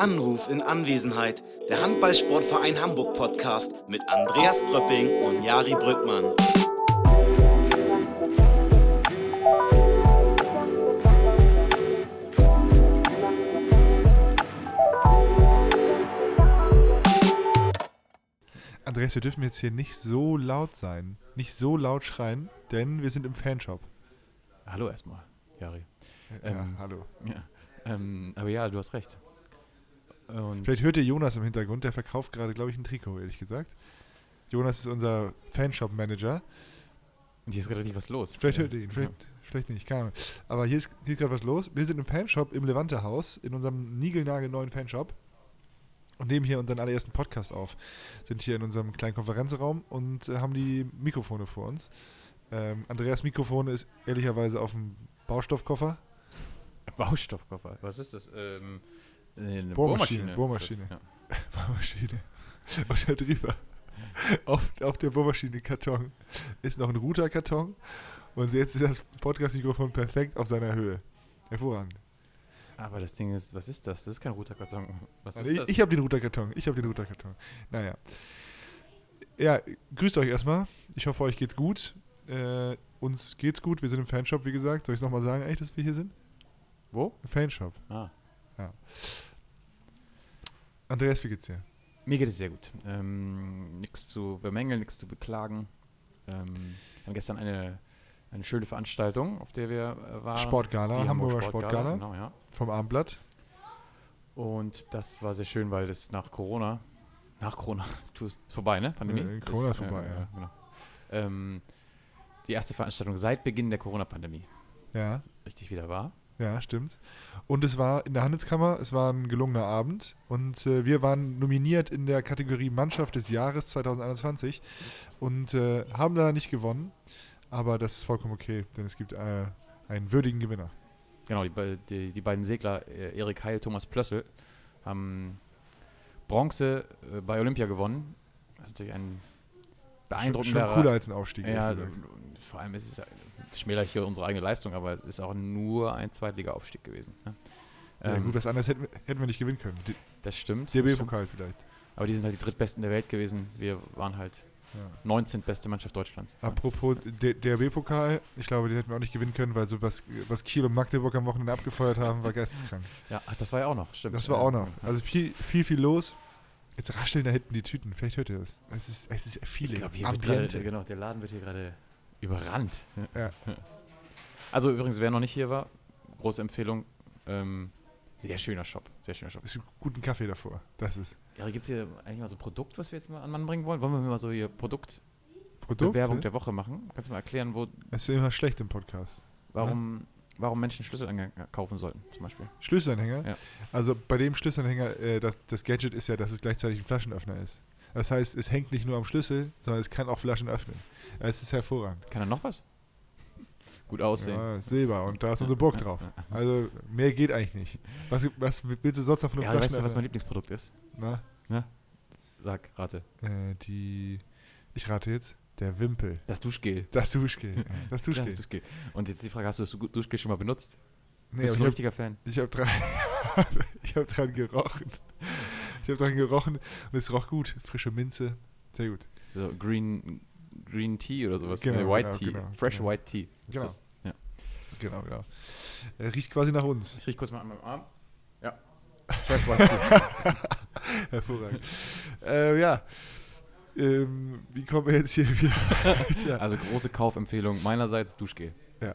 Anruf in Anwesenheit. Der Handballsportverein Hamburg Podcast mit Andreas Pröpping und Jari Brückmann. Andreas, wir dürfen jetzt hier nicht so laut sein, nicht so laut schreien, denn wir sind im Fanshop. Hallo erstmal, Jari. Ja, Ähm, hallo. Ja. Ähm, aber ja, du hast recht. Und Vielleicht hört ihr Jonas im Hintergrund, der verkauft gerade, glaube ich, ein Trikot, ehrlich gesagt. Jonas ist unser Fanshop-Manager. und hier ist gerade richtig was los. Vielleicht Ja. hört ihr ihn, vielleicht, vielleicht nicht, keine Ahnung. Aber hier ist, hier ist gerade was los. Wir sind im Fanshop im Levante-Haus, in unserem niegelnagelneuen Fanshop. Und nehmen hier unseren allerersten Podcast auf. Sind hier in unserem kleinen Konferenzraum und äh, haben die Mikrofone vor uns. Ähm, Andreas Mikrofon ist ehrlicherweise auf dem Baustoffkoffer. Baustoffkoffer. Was ist das? Ähm, eine Bohrmaschine, Bohrmaschine. das, ja. Bohrmaschine. Und da drüber, auf, auf der Bohrmaschine-Karton, ist noch ein Router-Karton. Und jetzt ist das Podcast-Mikrofon perfekt auf seiner Höhe. Hervorragend. Aber das Ding ist, was ist das? Das ist kein Routerkarton. Was ist ich das? ich habe den Router-Karton. Ich habe den Router-Karton. Naja. Ja, grüßt euch erstmal. Ich hoffe, euch geht's gut. Äh, uns geht's gut. Wir sind im Fanshop, wie gesagt. Soll ich es nochmal sagen, echt, dass wir hier sind? Wo? Im Fanshop. Ah. Andreas, wie geht's dir? Mir geht es sehr gut. Ähm, nichts zu bemängeln, nichts zu beklagen. Ähm, wir haben gestern eine, eine schöne Veranstaltung, auf der wir äh, waren. Sportgala, Hamburger Sportgala. Genau, ja. Vom Abendblatt. Und das war sehr schön, weil das nach Corona, nach Corona, ist vorbei, ne? Pandemie? Äh, Corona ist vorbei, ja. genau. ähm, die erste Veranstaltung seit Beginn der Corona-Pandemie Ja. richtig wieder war. Ja, stimmt. Und es war in der Handelskammer, es war ein gelungener Abend und äh, wir waren nominiert in der Kategorie Mannschaft des Jahres 2021 und äh, haben da nicht gewonnen, aber das ist vollkommen okay, denn es gibt äh, einen würdigen Gewinner. Genau, die, die, die beiden Segler, äh, Erik Heil, Thomas Plössel, haben Bronze äh, bei Olympia gewonnen. Das ist natürlich ein beeindruckender. schon cooler als ein Aufstieg. Ja, vor allem ist es, es schmälert hier unsere eigene Leistung, aber es ist auch nur ein Zweitliga-Aufstieg gewesen. Ne? ja, Ähm, gut, was anderes hätten wir, hätten wir nicht gewinnen können. Die- das stimmt. stimmt. DB-Pokal vielleicht. Aber die sind halt die drittbesten der Welt gewesen. Wir waren halt Ja. 19. beste Mannschaft Deutschlands. Apropos D- DRB-Pokal, ich glaube, den hätten wir auch nicht gewinnen können, weil so was, was Kiel und Magdeburg am Wochenende abgefeuert haben, war geisteskrank. Ja, ach, das war ja auch noch, stimmt. Das war auch noch. Also viel, viel, viel los. Jetzt rascheln da hinten die Tüten. Vielleicht hört ihr das. Es ist, es ist ich Feeling. glaube, hier wird Ambiente. gerade, genau, der Laden wird hier gerade überrannt. Ja. Also übrigens, wer noch nicht hier war, große Empfehlung. Ähm, sehr schöner Shop, sehr schöner Shop. Es gibt guten Kaffee davor. Das ist Ja, gibt es hier eigentlich mal so ein Produkt, was wir jetzt mal an Mann bringen wollen? Wollen wir mal so hier Produktbewerbung Produkt. der Woche machen? Kannst du mal erklären, wo, Es ist immer schlecht im Podcast. warum, warum Menschen Schlüsselanhänger kaufen sollten, zum Beispiel? Schlüsselanhänger. Ja. Also bei dem Schlüsselanhänger, äh, das, das Gadget ist ja, dass es gleichzeitig ein Flaschenöffner ist. Das heißt, es hängt nicht nur am Schlüssel, sondern es kann auch Flaschen öffnen. Es ist hervorragend. Kann er noch was? Gut aussehen. Ja, Silber und da ist unsere Burg drauf. Also mehr geht eigentlich nicht. Was, was willst du sonst noch von einem Ja, weißt du, was mein Lieblingsprodukt ist? Na, Sag, rate. äh, die, ich rate jetzt, der Wimpel. Das Duschgel. Das Duschgel. Das Duschgel. das Duschgel. Und jetzt die Frage, hast du das Du- Duschgel schon mal benutzt? Nee, Bist du ein ich habe richtiger Fan? ich hab dran, ich hab dran gerochen. Ich habe dran gerochen und es roch gut. Frische Minze. Sehr gut. So Green, Green Tea oder sowas. Genau, Nee, White genau, Tea. genau, Fresh genau. White Tea. Genau. das. Ja. Genau, genau. Äh, riecht quasi nach uns. Ich riech kurz mal an meinem Arm. Ja. Fresh White Tea. Hervorragend. äh, ja. Ähm, wie kommen wir jetzt hier wieder? ja. Also große Kaufempfehlung meinerseits Duschgel. in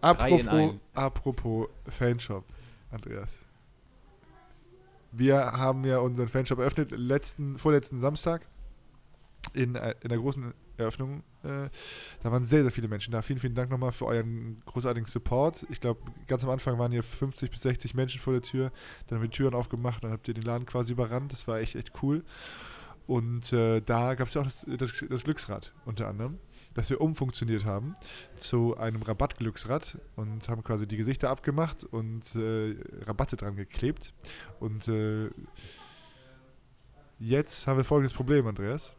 Apropos, apropos Fanshop, Andreas. Wir haben ja unseren Fanshop eröffnet, letzten, vorletzten Samstag in, äh, in der großen Eröffnung. Äh, da waren sehr, sehr viele Menschen da. Vielen, vielen Dank nochmal für euren großartigen Support. Ich glaube, ganz am Anfang waren hier 50 bis 60 Menschen vor der Tür. Dann haben wir die Türen aufgemacht, dann habt ihr den Laden quasi überrannt. Das war echt, echt cool. Und äh, da gab es ja auch das, das, das Glücksrad unter anderem, das wir umfunktioniert haben zu einem Rabattglücksrad und haben quasi die Gesichter abgemacht und äh, Rabatte dran geklebt. Und äh, jetzt haben wir folgendes Problem, Andreas.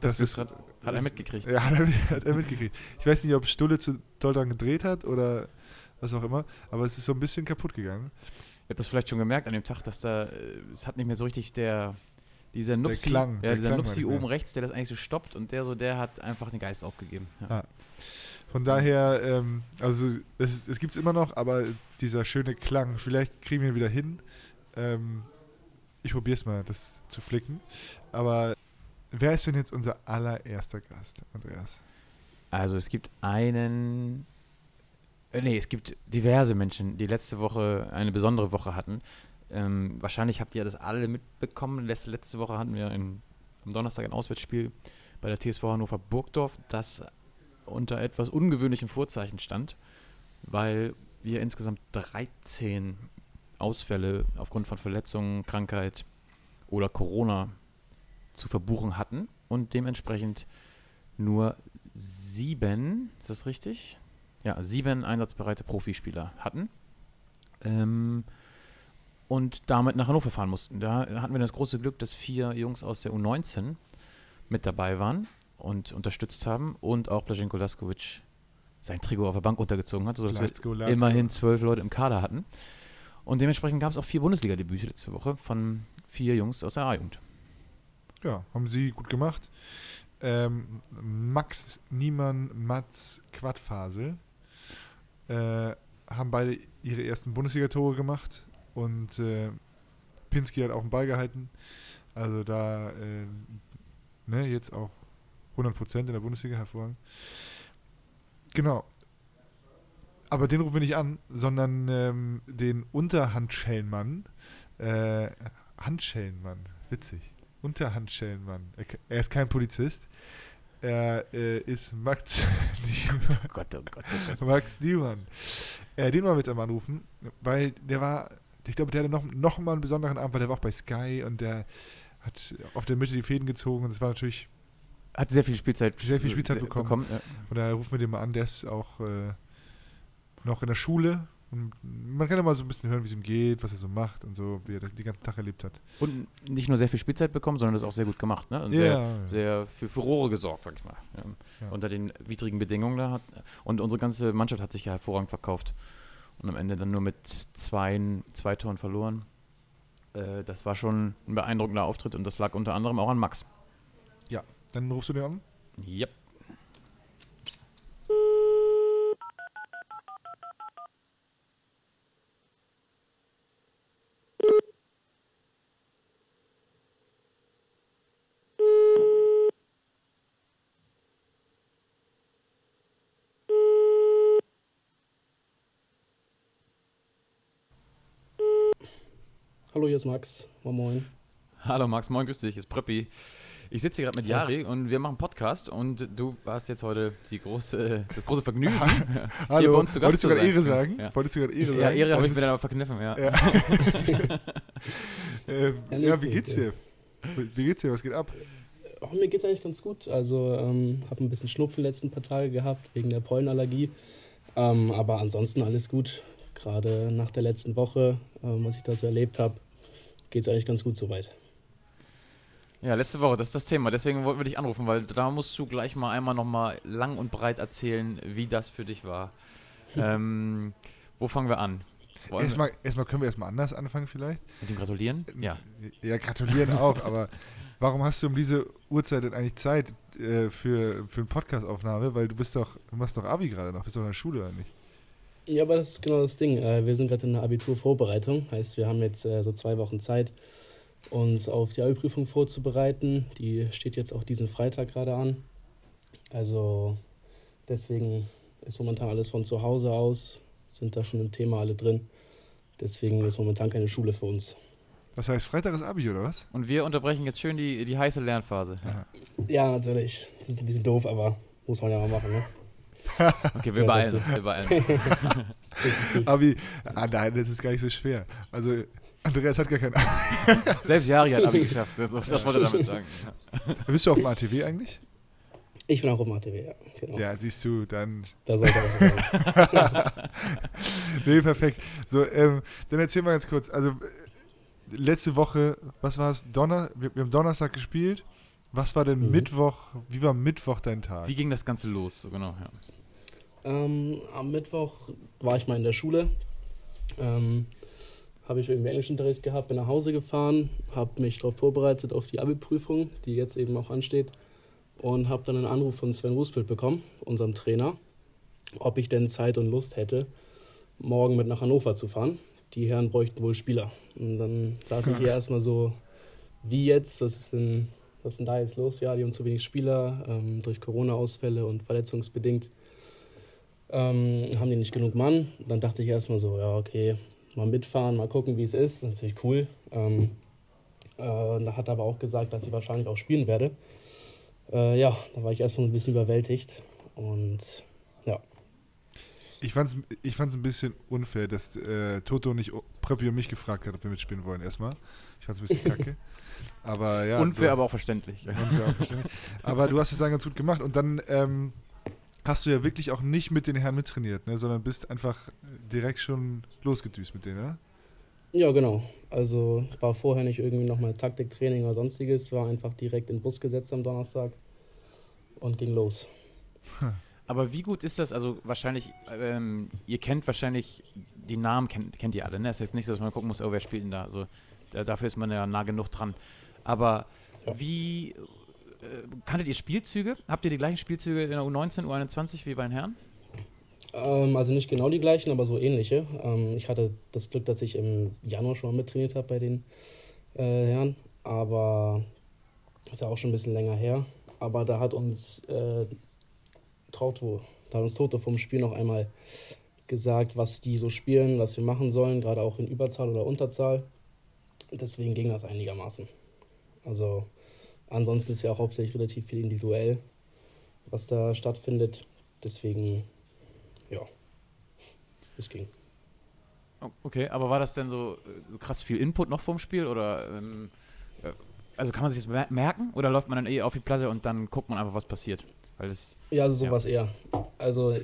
Das, Das ist- hat er mitgekriegt. Ja, hat er, hat er mitgekriegt. Ich weiß nicht, ob Stulle zu doll dran gedreht hat oder was auch immer, aber es ist so ein bisschen kaputt gegangen. Ihr habt das vielleicht schon gemerkt an dem Tag, dass da, äh, es hat nicht mehr so richtig der, dieser Nupsi, Klang, ja, der dieser Nupsi mehr. oben rechts, der das eigentlich so stoppt und der so, der hat einfach den Geist aufgegeben. Ja. Ah. Von daher, ähm, also es, es gibt es immer noch, aber dieser schöne Klang, vielleicht kriegen wir ihn wieder hin. Ähm, ich probiere es mal, das zu flicken. Aber wer ist denn jetzt unser allererster Gast, Andreas? Also es gibt einen, äh, nee, es gibt diverse Menschen, die letzte Woche eine besondere Woche hatten. Ähm, wahrscheinlich habt ihr das alle mitbekommen. Letzte, letzte Woche hatten wir ein, am Donnerstag ein Auswärtsspiel bei der TSV Hannover Burgdorf, das unter etwas ungewöhnlichen Vorzeichen stand, weil wir insgesamt 13 Ausfälle aufgrund von Verletzungen, Krankheit oder Corona zu verbuchen hatten und dementsprechend nur sieben, ist das richtig? Ja, sieben einsatzbereite Profispieler hatten. Ähm, und damit nach Hannover fahren mussten. Da hatten wir das große Glück, dass vier Jungs aus der U19 mit dabei waren und unterstützt haben und auch Blaženko Laskovic sein Trikot auf der Bank untergezogen hat, sodass Let's go, wir immerhin zwölf Leute im Kader hatten. Und dementsprechend gab es auch vier Bundesliga-Debüte letzte Woche von vier Jungs aus der A-Jugend. Ja, haben sie gut gemacht. Ähm, Max Niemann, Mats Quadfasel äh, haben beide ihre ersten Bundesliga-Tore gemacht und äh, Pinsky hat auch einen Ball gehalten. Also da äh, ne, jetzt auch 100% in der Bundesliga hervorragend. Genau. Aber den rufen wir nicht an, sondern ähm, den Unterhandschellenmann. Äh, Handschellenmann, witzig. Unterhandschellenmann. Er, er ist kein Polizist. Er äh, ist Max, Oh Gott, oh Gott, oh Gott. Max Niemann. Äh, den wollen wir jetzt einmal anrufen, weil der war, ich glaube, der hatte noch, noch mal einen besonderen Abend, weil der war auch bei Sky und der hat auf der Mitte die Fäden gezogen und das war natürlich, Hat sehr viel Spielzeit, Sehr viel Spielzeit bekommen. ja. und da rufen wir den mal an, der ist auch äh, noch in der Schule und man kann ja mal so ein bisschen hören, wie es ihm geht, was er so macht und so, wie er das den ganzen Tag erlebt hat. Und nicht nur sehr viel Spielzeit bekommen, sondern das auch sehr gut gemacht. Ne? Und sehr, sehr für Furore gesorgt, sag ich mal. Ja. Ja. Unter den widrigen Bedingungen da hat. Und unsere ganze Mannschaft hat sich ja hervorragend verkauft. Und am Ende dann nur mit zwei, zwei Toren verloren. Äh, das war schon ein beeindruckender Auftritt und das lag unter anderem auch an Max. Dann rufst du den an? Yep. Hallo, hier ist Max. Moin Moin. Hallo Max, moin, grüß dich, hier ist Preppi. Ich sitze hier gerade mit Jari und wir machen Podcast und du hast jetzt heute die große, das große Vergnügen. hier Hallo, bei uns zu Gast wolltest du gerade. Ehre sagen? Ja. Wolltest du gerade Ehre Ja, sagen? Ehre habe ich mir dann aber verkniffen, ja. Ja. ähm, Ja, ja, wie geht's dir? Wie geht's dir? Was geht ab? Oh, mir geht's eigentlich ganz gut. Also, ähm, habe ein bisschen Schnupfen letzten paar Tage gehabt wegen der Pollenallergie. Ähm, aber ansonsten alles gut. Gerade nach der letzten Woche, ähm, was ich da so erlebt habe, geht's eigentlich ganz gut soweit. Ja, letzte Woche, das ist das Thema. Deswegen wollten wir dich anrufen, weil da musst du gleich mal einmal nochmal lang und breit erzählen, wie das für dich war. ähm, wo fangen wir an? Erstmal, erstmal können wir erstmal anders anfangen vielleicht. mit dem Gratulieren? Ja. Ja, gratulieren auch, aber warum hast du um diese Uhrzeit denn eigentlich Zeit äh, für, für eine Podcastaufnahme? Weil du bist doch, du machst doch Abi gerade noch, bist doch in der Schule oder nicht? Ja, aber das ist genau das Ding. Äh, wir sind gerade in der Abiturvorbereitung. Heißt, wir haben jetzt äh, so zwei Wochen Zeit, uns auf die Abi-Prüfung vorzubereiten. Die steht jetzt auch diesen Freitag gerade an. Also deswegen ist momentan alles von zu Hause aus, sind da schon im Thema alle drin. Deswegen ist momentan keine Schule für uns. Das heißt, Freitag ist Abi oder was? Und wir unterbrechen jetzt schön die, die heiße Lernphase. Aha. Ja, natürlich. Das ist ein bisschen doof, aber muss man ja mal machen, ne? Okay, wir beeilen uns, wir beeilen uns. Das ist gut. Abi, ah nein, das ist gar nicht so schwer. Also, Andreas hat gar kein Abi. Selbst Jari hat Abi geschafft, das, das wollte er damit sagen. Bist du auf dem ATW eigentlich? Ich bin auch auf dem ATW, ja. Genau. Ja, siehst du, dann. Da sollte was werden. Nee, perfekt. So, ähm, dann erzähl mal ganz kurz. Also, letzte Woche, was war es? Donner, wir, wir haben Donnerstag gespielt. Was war denn Mhm. Mittwoch? Wie war Mittwoch dein Tag? Wie ging das Ganze los? So genau, ja. Ähm, am Mittwoch war ich mal in der Schule. Ähm, habe ich irgendwie Englischunterricht gehabt, bin nach Hause gefahren, habe mich darauf vorbereitet auf die Abi-Prüfung, die jetzt eben auch ansteht und habe dann einen Anruf von Sven Ruspelt bekommen, unserem Trainer, ob ich denn Zeit und Lust hätte, morgen mit nach Hannover zu fahren. Die Herren bräuchten wohl Spieler. Und dann saß ich hier erstmal so, wie jetzt, was ist denn, was ist denn da jetzt los? Ja, die haben zu wenig Spieler ähm, durch Corona-Ausfälle und verletzungsbedingt. Ähm, haben die nicht genug Mann? Dann dachte ich erstmal so, ja, okay, mal mitfahren, mal gucken, wie es ist. Natürlich cool. Ähm, äh, da hat er aber auch gesagt, dass ich wahrscheinlich auch spielen werde. Äh, ja, da war ich erstmal ein bisschen überwältigt. Und ja. Ich fand es ich fand's ein bisschen unfair, dass äh, Toto nicht Pröppi und mich gefragt hat, ob wir mitspielen wollen erstmal. Ich fand es ein bisschen kacke. aber ja. Unfair, du, aber auch verständlich. Unfair, auch verständlich. aber du hast es dann ganz gut gemacht und dann ähm, hast du ja wirklich auch nicht mit den Herren mittrainiert, ne, sondern bist einfach direkt schon losgedüst mit denen, oder? Ja, genau. Also war vorher nicht irgendwie nochmal Taktiktraining oder sonstiges, war einfach direkt in den Bus gesetzt am Donnerstag und ging los. Aber wie gut ist das? Also wahrscheinlich, ähm, ihr kennt wahrscheinlich, die Namen kennt, kennt ihr alle, ne? Es ist jetzt nicht so, dass man gucken muss, oh, wer spielt denn da? Also da, dafür ist man ja nah genug dran. Aber ja. wie, äh, kanntet ihr Spielzüge? Habt ihr die gleichen Spielzüge in der U19, U21 wie bei den Herren? Ähm, also nicht genau die gleichen, aber so ähnliche. Ähm, ich hatte das Glück, dass ich im Januar schon mal mittrainiert habe bei den äh, Herren, aber das ist ja auch schon ein bisschen länger her. Aber da hat uns äh, Trauto, da hat uns Toto vom Spiel noch einmal gesagt, was die so spielen, was wir machen sollen, gerade auch in Überzahl oder Unterzahl. Deswegen ging das einigermaßen. Also ansonsten ist ja auch hauptsächlich relativ viel individuell, was da stattfindet. Deswegen ja, es ging. Okay, aber war das denn so, so krass viel Input noch vom Spiel oder ähm, äh, also kann man sich das merken oder läuft man dann eh auf die Platte und dann guckt man einfach, was passiert? Weil das, ja, also sowas ja. eher. Also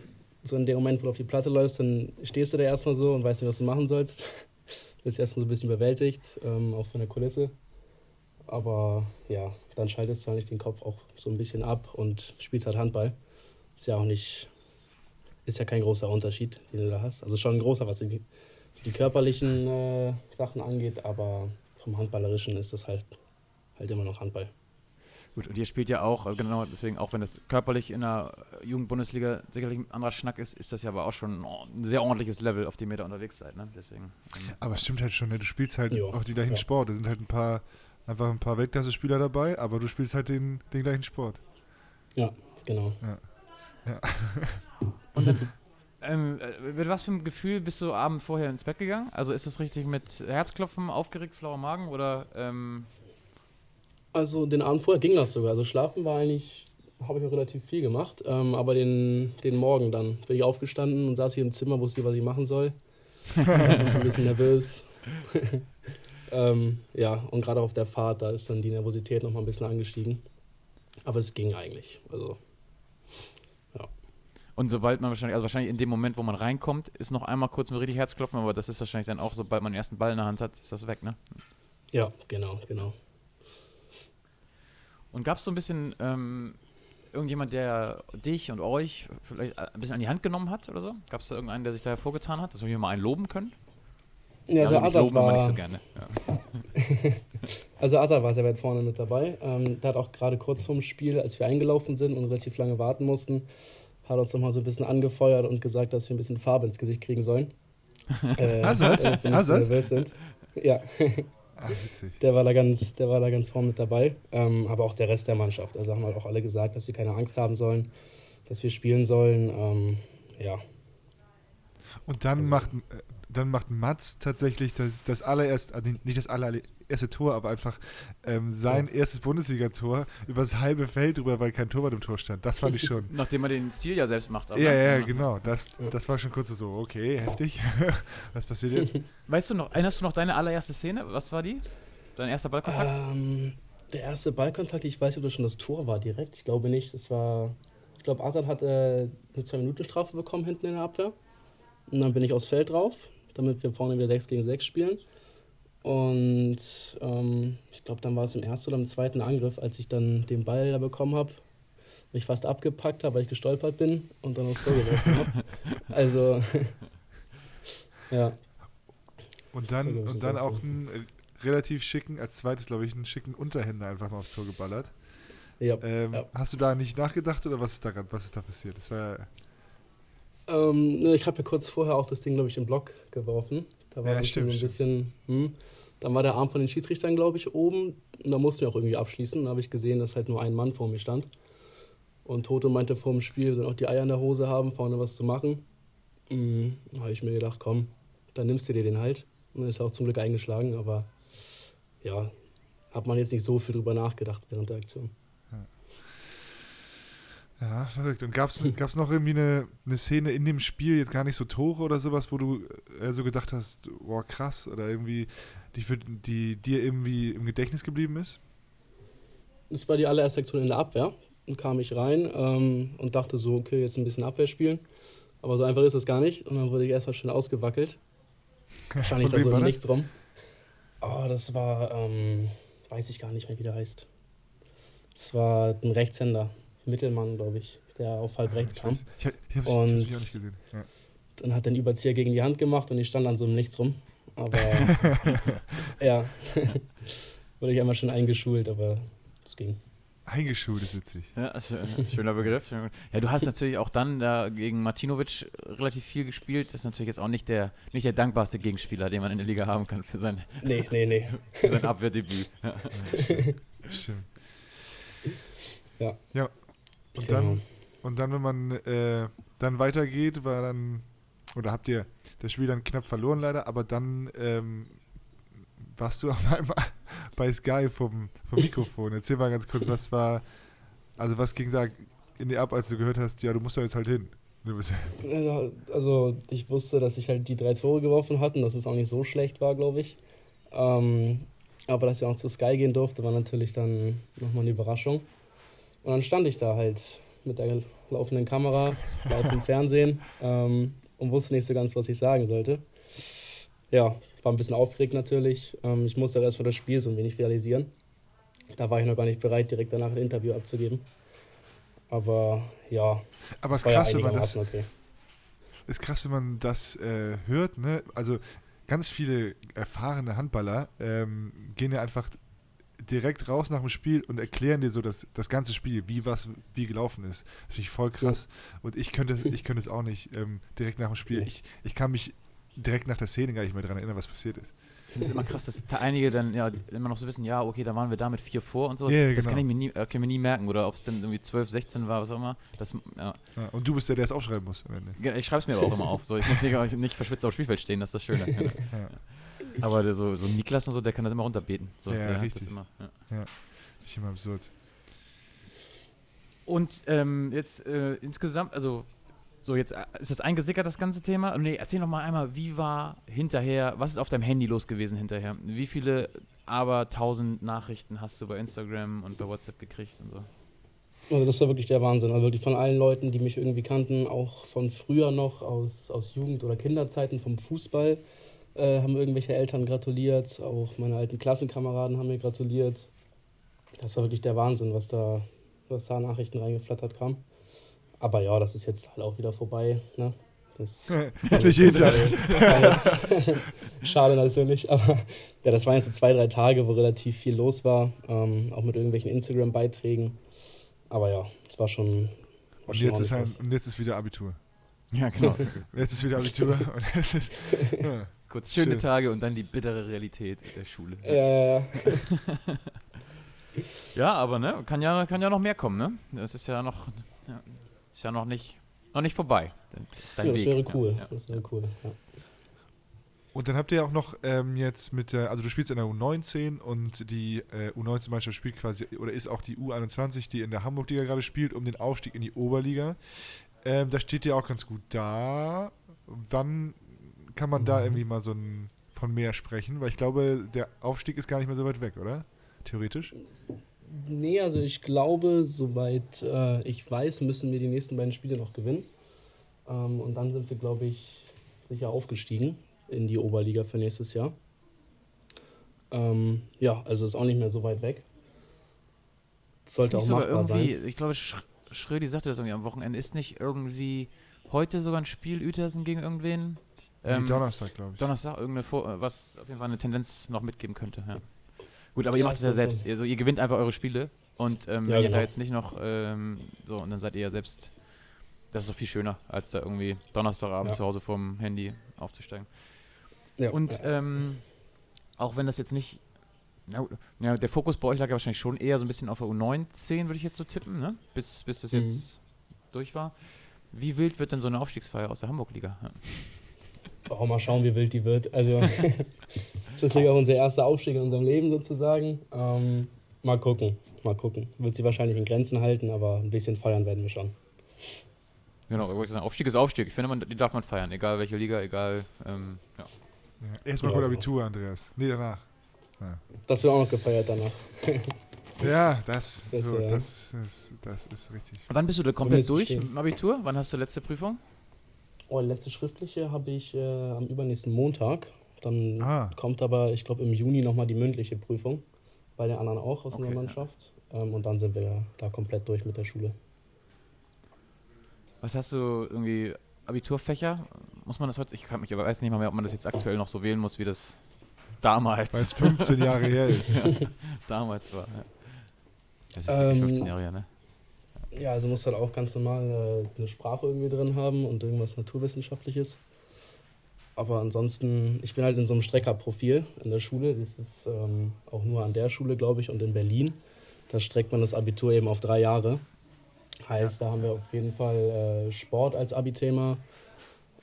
so in dem Moment, wo du auf die Platte läufst, dann stehst du da erstmal so und weißt nicht, was du machen sollst. Bist erstmal so ein bisschen überwältigt, ähm, auch von der Kulisse. Aber ja, dann schaltest du eigentlich den Kopf auch so ein bisschen ab und spielst halt Handball. Ist ja auch nicht ist ja kein großer Unterschied, den du da hast. Also schon ein großer, was die, die körperlichen äh, Sachen angeht, aber vom Handballerischen ist das halt, halt immer noch Handball. Gut, und ihr spielt ja auch, also genau deswegen, auch wenn das körperlich in der Jugendbundesliga sicherlich ein anderer Schnack ist, ist das ja aber auch schon ein sehr ordentliches Level, auf dem ihr da unterwegs seid. Ne? Deswegen, ähm, aber es stimmt halt schon, ne? du spielst halt jo. auch die gleichen ja. Sport. Da sind halt ein paar, einfach ein paar Weltklasse-Spieler dabei, aber du spielst halt den, den gleichen Sport. Ja, genau. Ja. ja. Und dann, ähm, äh, mit was für einem Gefühl bist du abend vorher ins Bett gegangen? Also ist das richtig mit Herzklopfen, aufgeregt, flauer Magen oder? Ähm also den Abend vorher ging das sogar. Also schlafen war eigentlich, habe ich noch relativ viel gemacht. Ähm, aber den, den Morgen dann bin ich aufgestanden und saß hier im Zimmer, wusste, was ich machen soll. war so ein bisschen nervös. Ähm, ja, und gerade auf der Fahrt, da ist dann die Nervosität noch mal ein bisschen angestiegen. Aber es ging eigentlich. Also und sobald man wahrscheinlich, also wahrscheinlich in dem Moment, wo man reinkommt, ist noch einmal kurz mit richtig Herzklopfen, aber das ist wahrscheinlich dann auch, sobald man den ersten Ball in der Hand hat, ist das weg, ne? Ja, genau, genau. Und gab es so ein bisschen ähm, irgendjemand, der dich und euch vielleicht ein bisschen an die Hand genommen hat oder so? Gab es da irgendeinen, der sich da hervorgetan hat, dass wir hier mal einen loben können? Ja, also, also Azad war so gerne. Ja. also Azad war sehr weit vorne mit dabei. Ähm, der hat auch gerade kurz vorm Spiel, als wir eingelaufen sind und relativ lange warten mussten, hat uns nochmal so ein bisschen angefeuert und gesagt, dass wir ein bisschen Farbe ins Gesicht kriegen sollen. äh, Hazard? Äh, wenn nervös sind. Ja. Ach, der war da ganz, der war da ganz vorne mit dabei. Ähm, aber auch der Rest der Mannschaft. Also haben halt auch alle gesagt, dass wir keine Angst haben sollen, dass wir spielen sollen. Ähm, ja. Und dann also, macht dann macht Mats tatsächlich das, das allererste, also nicht das allererste Tor, aber einfach ähm, sein ja. erstes Bundesligator über das halbe Feld drüber, weil kein Torwart im Tor stand. Das fand ich schon. Nachdem er den Stil ja selbst macht. ja, ja, genau. Das, das war schon kurz so, okay, heftig. Was passiert jetzt? Weißt du noch, erinnerst du noch deine allererste Szene? Was war die? Dein erster Ballkontakt? Ähm, der erste Ballkontakt, ich weiß nicht, ob das schon das Tor war direkt. Ich glaube nicht. Es war, ich glaube, Azad hat äh, eine 2-Minuten-Strafe bekommen hinten in der Abwehr. Und dann bin ich aufs Feld drauf damit wir vorne wieder 6 gegen 6 spielen. Und ähm, ich glaube, dann war es im ersten oder im zweiten Angriff, als ich dann den Ball da bekommen habe, mich fast abgepackt habe, weil ich gestolpert bin und dann aufs Tor geworfen habe. Also, ja. Und dann, ich, und dann auch Erste. einen äh, relativ schicken, als zweites, glaube ich, einen schicken Unterhänder einfach mal aufs Tor geballert. Ja. Ähm, Ja. Hast du da nicht nachgedacht oder was ist da, was ist da passiert? Das war Ähm, ne, ich habe ja kurz vorher auch das Ding, glaube ich, im Block geworfen. Da war Ja, stimmt, ein bisschen, hm, dann war der Arm von den Schiedsrichtern, glaube ich, oben. Und da mussten wir auch irgendwie abschließen. Da habe ich gesehen, dass halt nur ein Mann vor mir stand. Und Toto meinte vor dem Spiel, wir sollen auch die Eier in der Hose haben, vorne was zu machen. Mhm. Da habe ich mir gedacht, komm, dann nimmst du dir den halt. Und ist auch zum Glück eingeschlagen, aber ja, hat man jetzt nicht so viel drüber nachgedacht während der Aktion. Ja verrückt. Und gab es noch irgendwie eine, eine Szene in dem Spiel, jetzt gar nicht so Tore oder sowas, wo du äh, so gedacht hast, boah, krass, oder irgendwie, die, für, die dir irgendwie im Gedächtnis geblieben ist? Das war die allererste Aktion in der Abwehr. Dann kam ich rein ähm, und dachte so, okay, jetzt ein bisschen Abwehr spielen. Aber so einfach ist das gar nicht. Und dann wurde ich erstmal schön ausgewackelt. Wahrscheinlich da so im? Nichts rum. Oh, das war, ähm, weiß ich gar nicht mehr, wie der heißt. Das war ein Rechtshänder, Mittelmann, glaube ich, der auf halb rechts Ich kam. weiß- Ich, ich, mich auch nicht gesehen. Ja. Dann hat er den Überzieher gegen die Hand gemacht und ich stand dann so im Nichts rum. Aber ja, wurde ich einmal schon eingeschult, aber es ging. Eingeschult ist witzig. Ja, schö- schöner Begriff. schöner- Ja, du hast natürlich auch dann da gegen Martinovic relativ viel gespielt. Das ist natürlich jetzt auch nicht der, nicht der dankbarste Gegenspieler, den man in der Liga haben kann für sein, Nee, nee, nee. für sein Abwehrdebüt. Ja. Stimmt. Ja. Ja. Und Genau. dann, und dann, wenn man äh, dann weitergeht, war dann, oder habt ihr das Spiel dann knapp verloren leider, aber dann ähm, warst du auf einmal bei Sky vom, vom Mikrofon. Erzähl mal ganz kurz, was war, also was ging da in dir ab, als du gehört hast, ja, du musst da jetzt halt hin. Also ich wusste, dass ich halt die drei Tore geworfen hatte und dass es auch nicht so schlecht war, glaube ich. Ähm, aber dass ich auch zu Sky gehen durfte, war natürlich dann nochmal eine Überraschung. Und dann stand ich da halt mit der laufenden Kamera, live im Fernsehen ähm, und wusste nicht so ganz, was ich sagen sollte. Ja, war ein bisschen aufgeregt natürlich. Ähm, ich musste erst vor das Spiel so ein wenig realisieren. Da war ich noch gar nicht bereit, direkt danach ein Interview abzugeben. Aber ja, aber ist war ja krass, wenn man das, einigermaßen okay. ist krass, wenn man das äh, hört, ne? Also ganz viele erfahrene Handballer ähm, gehen ja einfach direkt raus nach dem Spiel und erklären dir so das, das ganze Spiel, wie was wie gelaufen ist. Das finde ich voll krass. Und ich könnte es, ich könnte es auch nicht ähm, direkt nach dem Spiel. Ich, ich kann mich direkt nach der Szene gar nicht mehr daran erinnern, was passiert ist. Ich finde es immer krass, dass da einige dann ja immer noch so wissen, ja, okay, da waren wir da mit vier vor und sowas. Ja, ja, Das genau. kann ich mir nie, äh, kann mir nie merken. Oder ob es dann irgendwie 12, 16 war, was auch immer. Das, ja. Und du bist der, der es aufschreiben muss am Ende. Ja, Ich schreibe es mir aber auch immer auf. So, ich muss nicht, nicht verschwitzt auf dem Spielfeld stehen, das ist das Schöne. Ja. Aber der, so, so Niklas und so, der kann das immer runterbeten. So, Ja, der hat richtig. Das immer, ja. Finde ich immer absurd. Und ähm, jetzt äh, insgesamt, also so jetzt äh, ist das eingesickert, das ganze Thema? Nee, erzähl noch mal einmal, wie war hinterher, was ist auf deinem Handy los gewesen hinterher? Wie viele aber tausend Nachrichten hast du bei Instagram und bei WhatsApp gekriegt und so? Also das war wirklich der Wahnsinn. Also wirklich von allen Leuten, die mich irgendwie kannten, auch von früher noch aus, aus Jugend- oder Kinderzeiten vom Fußball, äh, haben irgendwelche Eltern gratuliert. Auch meine alten Klassenkameraden haben mir gratuliert. Das war wirklich der Wahnsinn, was da, was da Nachrichten reingeflattert kam. Aber ja, das ist jetzt halt auch wieder vorbei. Ne? Das ist nicht jeden Tag. war jetzt, schade natürlich, aber ja, das waren jetzt so zwei, drei Tage, wo relativ viel los war, ähm, auch mit irgendwelchen Instagram-Beiträgen. Aber ja, es war schon. War Und schon jetzt, ist was. und jetzt ist wieder Abitur. Ja, genau. Jetzt ist wieder Abitur. und es ist, ja. Kurz schöne Schön. Tage und dann die bittere Realität der Schule. Ja, ja, aber ne, kann ja, kann ja noch mehr kommen, ne? Das ist ja noch, ist ja noch nicht, noch nicht vorbei. Dein ja das Weg. wäre cool. Ja, Das wäre cool. Ja. Und dann habt ihr auch noch ähm, jetzt mit der, also du spielst in der U19 und die äh, U19-Mannschaft spielt quasi, oder ist auch die U21, die in der Hamburg-Liga gerade spielt, um den Aufstieg in die Oberliga. Ähm, da steht ihr auch ganz gut da. Wann kann man da Mhm. irgendwie mal so ein, von mehr sprechen? Weil ich glaube, der Aufstieg ist gar nicht mehr so weit weg, oder? Theoretisch. Nee, also ich glaube, soweit äh, ich weiß, müssen wir die nächsten beiden Spiele noch gewinnen. Ähm, und dann sind wir, glaube ich, sicher aufgestiegen in die Oberliga für nächstes Jahr. Ähm, ja, also ist auch nicht mehr so weit weg. Sollte auch machbar irgendwie, sein. Ich glaube, Sch Schrödi sagte das irgendwie am Wochenende. Ist nicht irgendwie heute sogar ein Spiel Uetersen gegen irgendwen? Ähm, nee, Donnerstag, glaube ich. Donnerstag, irgendeine Vor äh, was auf jeden Fall eine Tendenz noch mitgeben könnte. Ja. Gut, aber ihr Ja, macht es ja selbst. Also ihr gewinnt einfach eure Spiele und ähm, Ja, wenn ihr da genau. jetzt nicht noch ähm, so und dann seid ihr ja selbst. Das ist doch viel schöner, als da irgendwie Donnerstagabend Ja. zu Hause vorm Handy aufzusteigen. Ja. Und ja. ähm, auch wenn das jetzt nicht. Na, ja, der Fokus bei euch lag ja wahrscheinlich schon eher so ein bisschen auf der U19, würde ich jetzt so tippen, ne? Bis, bis das Mhm. jetzt durch war. Wie wild wird denn so eine Aufstiegsfeier aus der Hamburg-Liga? Ja. Oh, mal schauen, wie wild die wird. Also, das ist natürlich auch unser erster Aufstieg in unserem Leben sozusagen. Ähm, mal gucken, mal gucken. Wird sie wahrscheinlich in Grenzen halten, aber ein bisschen feiern werden wir schon. Genau, ich wollte sagen, Aufstieg ist Aufstieg. Ich finde, man, die darf man feiern, egal welche Liga, egal. Ähm, ja. Ja. Erstmal Ja, gut genau. Abitur, Andreas. Nee, danach. Das wird auch noch gefeiert danach. Ja, das, Das so, das, ist, das ist richtig. Wann bist du da komplett durch mit dem Abitur? Wann hast du letzte Prüfung? Oh, letzte schriftliche habe ich äh, am übernächsten Montag. Dann Ah. kommt aber, ich glaube, im Juni nochmal die mündliche Prüfung. Bei den anderen auch aus Okay, ja. Mannschaft. Ähm, und dann sind wir da komplett durch mit der Schule. Was hast du irgendwie Abiturfächer? Muss man das heute? Ich kann mich aber weiß nicht mal mehr, ob man das jetzt aktuell noch so wählen muss, wie das damals, Weil es 15 Jahre her ist. damals war. Ja. Das ist Ähm, 15 Jahre her, ne? Ja, also muss halt auch ganz normal äh, eine Sprache irgendwie drin haben und irgendwas Naturwissenschaftliches. Aber ansonsten, ich bin halt in so einem Streckerprofil in der Schule. Das ist ähm, auch nur an der Schule, glaube ich, und in Berlin. Da streckt man das Abitur eben auf drei Jahre. Heißt, da haben wir auf jeden Fall äh, Sport als Abi-Thema.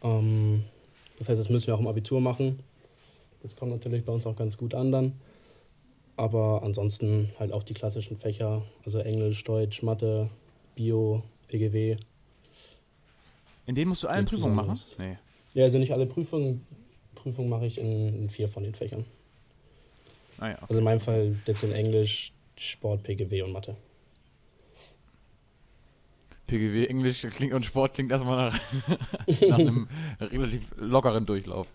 Ähm, das heißt, das müssen wir auch im Abitur machen. Das, das kommt natürlich bei uns auch ganz gut an dann. Aber ansonsten halt auch die klassischen Fächer, also Englisch, Deutsch, Mathe, Bio, PGW. In denen musst du alle Prüfungen machen? Nee. Ja, also nicht alle Prüfungen. Prüfungen mache ich in, in vier von den Fächern. Ah ja, okay. Also in meinem Fall jetzt in Englisch, Sport, PGW und Mathe. PGW, Englisch klingt und Sport klingt erstmal nach, nach einem relativ lockeren Durchlauf.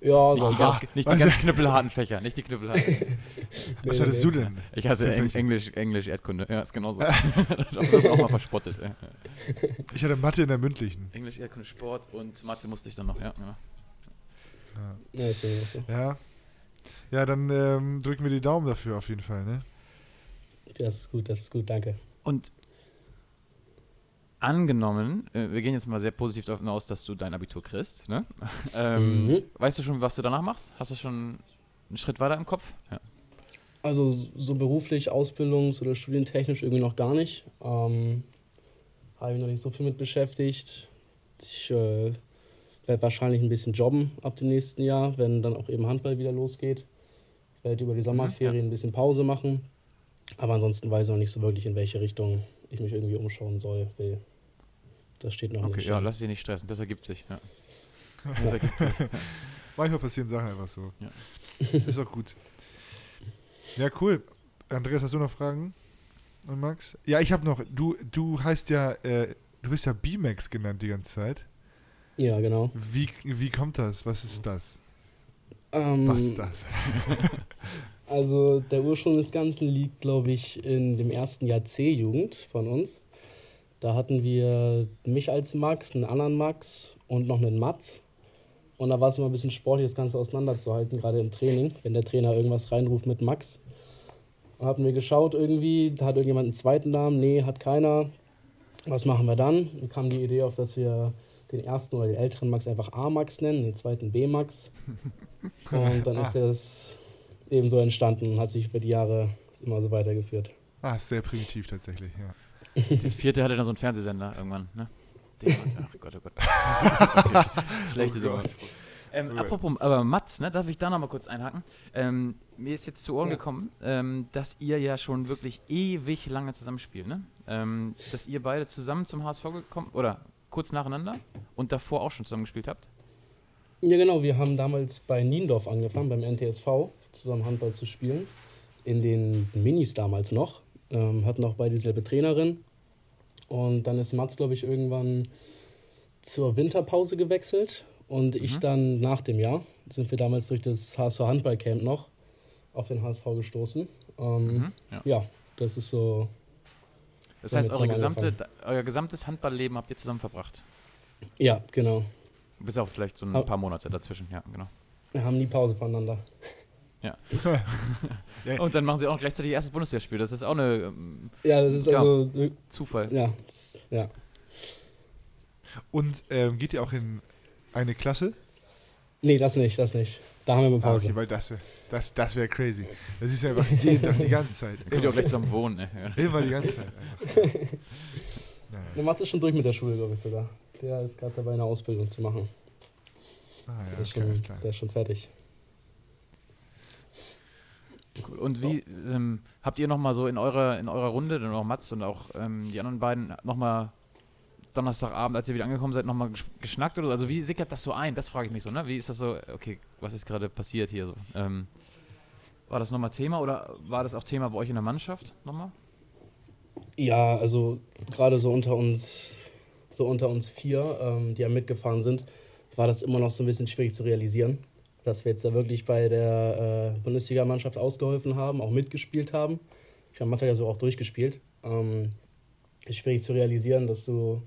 Ja. Nicht, so die ganz, nicht die ganz knüppelharten Fächer, nicht die knüppelharten. Was hattest du denn? Ich hatte Eng? Englisch, Englisch, Erdkunde. Ja, ist genauso. das ist auch mal verspottet. Ich hatte Mathe in der mündlichen. Englisch, Erdkunde, Sport und Mathe musste ich dann noch, ja. genau. Ja, Ja, so. ja. ja dann ähm, drücken wir die Daumen dafür auf jeden Fall, ne? Das ist gut, das ist gut, danke. Und angenommen, äh, wir gehen jetzt mal sehr positiv davon aus, dass du dein Abitur kriegst, ne? ähm, Mhm. Weißt du schon, was du danach machst? Hast du schon einen Schritt weiter im Kopf? Ja. Also so beruflich, ausbildungs- oder studientechnisch irgendwie noch gar nicht. Ähm, Habe ich noch nicht so viel mit beschäftigt. Ich äh, werde wahrscheinlich ein bisschen jobben ab dem nächsten Jahr, wenn dann auch eben Handball wieder losgeht. Ich werde über die Sommerferien ein bisschen Pause machen. Aber ansonsten weiß ich noch nicht so wirklich, in welche Richtung ich mich irgendwie umschauen soll, will. Das steht noch Okay, nicht. ja, lass dich nicht stressen, das ergibt sich. Ja. Das ergibt sich. Manchmal passieren Sachen einfach so. Ja. Ist auch gut. Ja, cool. Andreas, hast du noch Fragen? Und Max? Ja, ich habe noch. Du, du heißt ja, äh, du bist ja B-Max genannt die ganze Zeit. Ja, genau. Wie, wie kommt das? Was ist das? Ähm, Was ist das? Also der Ursprung des Ganzen liegt, glaube ich, in dem ersten Jahr C-Jugend von uns. Da hatten wir mich als Max, einen anderen Max und noch einen Mats. Und da war es immer ein bisschen sportlich, das Ganze auseinanderzuhalten, gerade im Training, wenn der Trainer irgendwas reinruft mit Max. Dann hatten wir geschaut irgendwie, da hat irgendjemand einen zweiten Namen, nee, hat keiner. Was machen wir dann? Dann kam die Idee auf, dass wir den ersten oder den älteren Max einfach A-Max nennen, den zweiten B-Max. Und dann ist das eben so entstanden und hat sich über die Jahre immer so weitergeführt. Ah, sehr primitiv tatsächlich, ja. Der vierte hatte dann so einen Fernsehsender irgendwann, ne? Den, ach Gott, oh Gott. Okay, Schlechte Oh. Gott. Ähm, apropos, aber Mats, ne, darf ich da nochmal kurz einhaken? Ähm, mir ist jetzt zu Ohren Ja. gekommen, ähm, dass ihr ja schon wirklich ewig lange zusammenspielt, ne? Ähm, dass ihr beide zusammen zum HSV gekommen, oder kurz nacheinander und davor auch schon zusammengespielt habt? Ja, genau. Wir haben damals bei Niendorf angefangen, beim NTSV, zusammen Handball zu spielen. In den Minis damals noch. Ähm, hatten auch beide dieselbe Trainerin. Und dann ist Mats, glaube ich, irgendwann zur Winterpause gewechselt. Und ich Mhm. dann nach dem Jahr sind wir damals durch das HSV Handballcamp noch auf den HSV gestoßen. Ähm, Mhm, ja. ja, das ist so. Das heißt, eure gesamte, euer gesamtes Handballleben habt ihr zusammen verbracht. Ja, genau. Bis auf vielleicht so ein paar Monate dazwischen, ja, genau. Wir haben nie Pause voneinander. Ja. Und dann machen sie auch noch gleichzeitig ihr erstes Bundesligaspiel. Das ist auch eine ähm, Ja, das ist Ja. also, Zufall. ja, das, ja. Und ähm, geht ihr auch in eine Klasse? Nee, das nicht, das nicht. Da haben wir mal Ah, Pause. okay, weil das wäre das, das wär crazy. Das ist ja einfach jeden Tag, die ganze Zeit. Könnt ihr auch gleich zusammen wohnen, ne? Immer die ganze Zeit. Naja. Der macht es schon durch mit der Schule, glaube ich sogar. Der ist gerade dabei, eine Ausbildung zu machen. Ah, Der, ja, ist okay, schon, der ist schon fertig. Cool. Und wie ähm, habt ihr nochmal so in eurer, in eurer Runde, dann auch Mats und auch ähm, die anderen beiden, nochmal Donnerstagabend, als ihr wieder angekommen seid, nochmal geschnackt oder so? Also wie sickert das so ein? Das frage ich mich so, ne? Wie ist das so, okay, was ist gerade passiert hier so? Ähm, war das nochmal Thema oder war das auch Thema bei euch in der Mannschaft nochmal? Ja, also gerade so unter uns, so unter uns vier, ähm, die ja mitgefahren sind, war das immer noch so ein bisschen schwierig zu realisieren, dass wir jetzt da wirklich bei der äh, Bundesligamannschaft ausgeholfen haben, auch mitgespielt haben. Ich habe Mathe ja so auch durchgespielt. Ähm, ist schwierig zu realisieren, dass du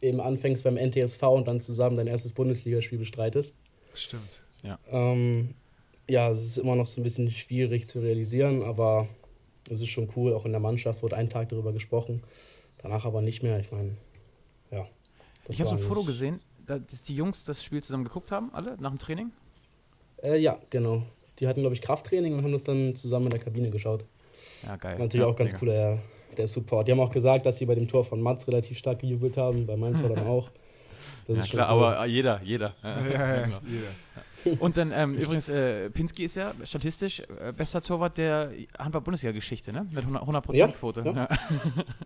eben anfängst beim NTSV und dann zusammen dein erstes Bundesligaspiel bestreitest. Stimmt. Ähm, ja, es ist immer noch so ein bisschen schwierig zu realisieren, aber es ist schon cool. Auch in der Mannschaft wurde ein Tag darüber gesprochen, danach aber nicht mehr. Ich meine, ja. ich habe so ein Foto gesehen, da, dass die Jungs das Spiel zusammen geguckt haben, alle, nach dem Training. Äh, ja, genau. Die hatten, glaube ich, Krafttraining und haben das dann zusammen in der Kabine geschaut. Ja, geil. Natürlich ja, auch ganz mega. cool, der, der Support. Die haben auch gesagt, dass sie bei dem Tor von Mats relativ stark gejubelt haben, bei meinem Tor dann auch. Das Ja, ist schon klar, cool. aber äh, jeder, jeder. Ja, Ja, genau. jeder. Und dann ähm, übrigens, äh, Pinski ist ja statistisch äh, bester Torwart der Handball-Bundesliga-Geschichte, ne? Mit 100%, 100 Ja, Quote. ja. Ja.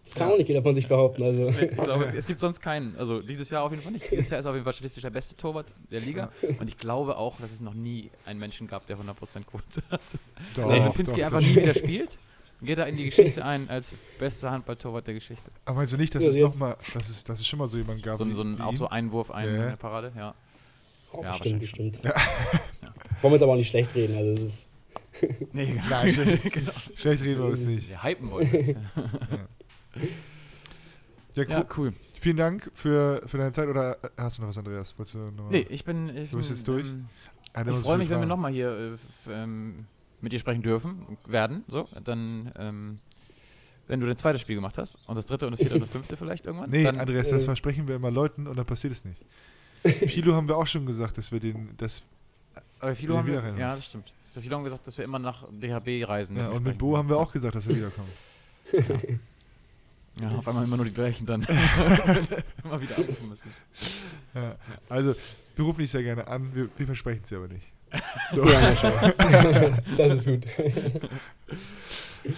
Das kann auch nicht jeder von sich behaupten. Also. Ich glaube, es, gibt sonst keinen. Also dieses Jahr auf jeden Fall nicht. Dieses Jahr ist auf jeden Fall statistisch der beste Torwart der Liga. Und ich glaube auch, dass es noch nie einen Menschen gab, der 100% Quote hat. Doch, Nee, wenn doch, Pinski doch, einfach doch. nie wieder spielt, geht er in die Geschichte ein als bester Handball-Torwart der Geschichte. Aber meinst du nicht, dass Ja, es jetzt- noch mal, dass es, dass es schon mal so jemanden gab? So, so ein, wie auch ihn? so Einwurf, ein, Ja. eine Parade, ja. Oh, Ja, bestimmt, bestimmt. Wollen wir jetzt aber auch nicht schlecht reden. Also es ist, Nee, Nein, schlecht, genau. schlecht reden wir es nicht. Wir hypen wollen. das. Ja, cool. Ja, cool. Vielen Dank für, für deine Zeit. Oder äh, hast du noch was, Andreas? Wolltest du noch Nee, ich bin. Ich, Du bist bin, jetzt durch? Ähm, Ah, da ich freue mich, wenn wir nochmal hier äh, ähm, mit dir sprechen dürfen, werden. So, dann, ähm, wenn du dein zweites Spiel gemacht hast und das dritte und das vierte und das fünfte vielleicht irgendwann. Nee, dann, Andreas, das äh, versprechen wir immer Leuten und dann passiert es nicht. Philo haben wir auch schon gesagt, dass wir den, das, aber den haben wir, ja, das stimmt. Viele haben gesagt, dass wir immer nach DHB reisen. ja, und mit. Bo haben wir auch gesagt, dass wir wiederkommen. Ja, auf einmal immer nur die gleichen dann. immer wieder anrufen müssen. Ja. Also, wir rufen dich sehr gerne an, wir, wir versprechen es dir aber nicht. So, ja, das ist gut.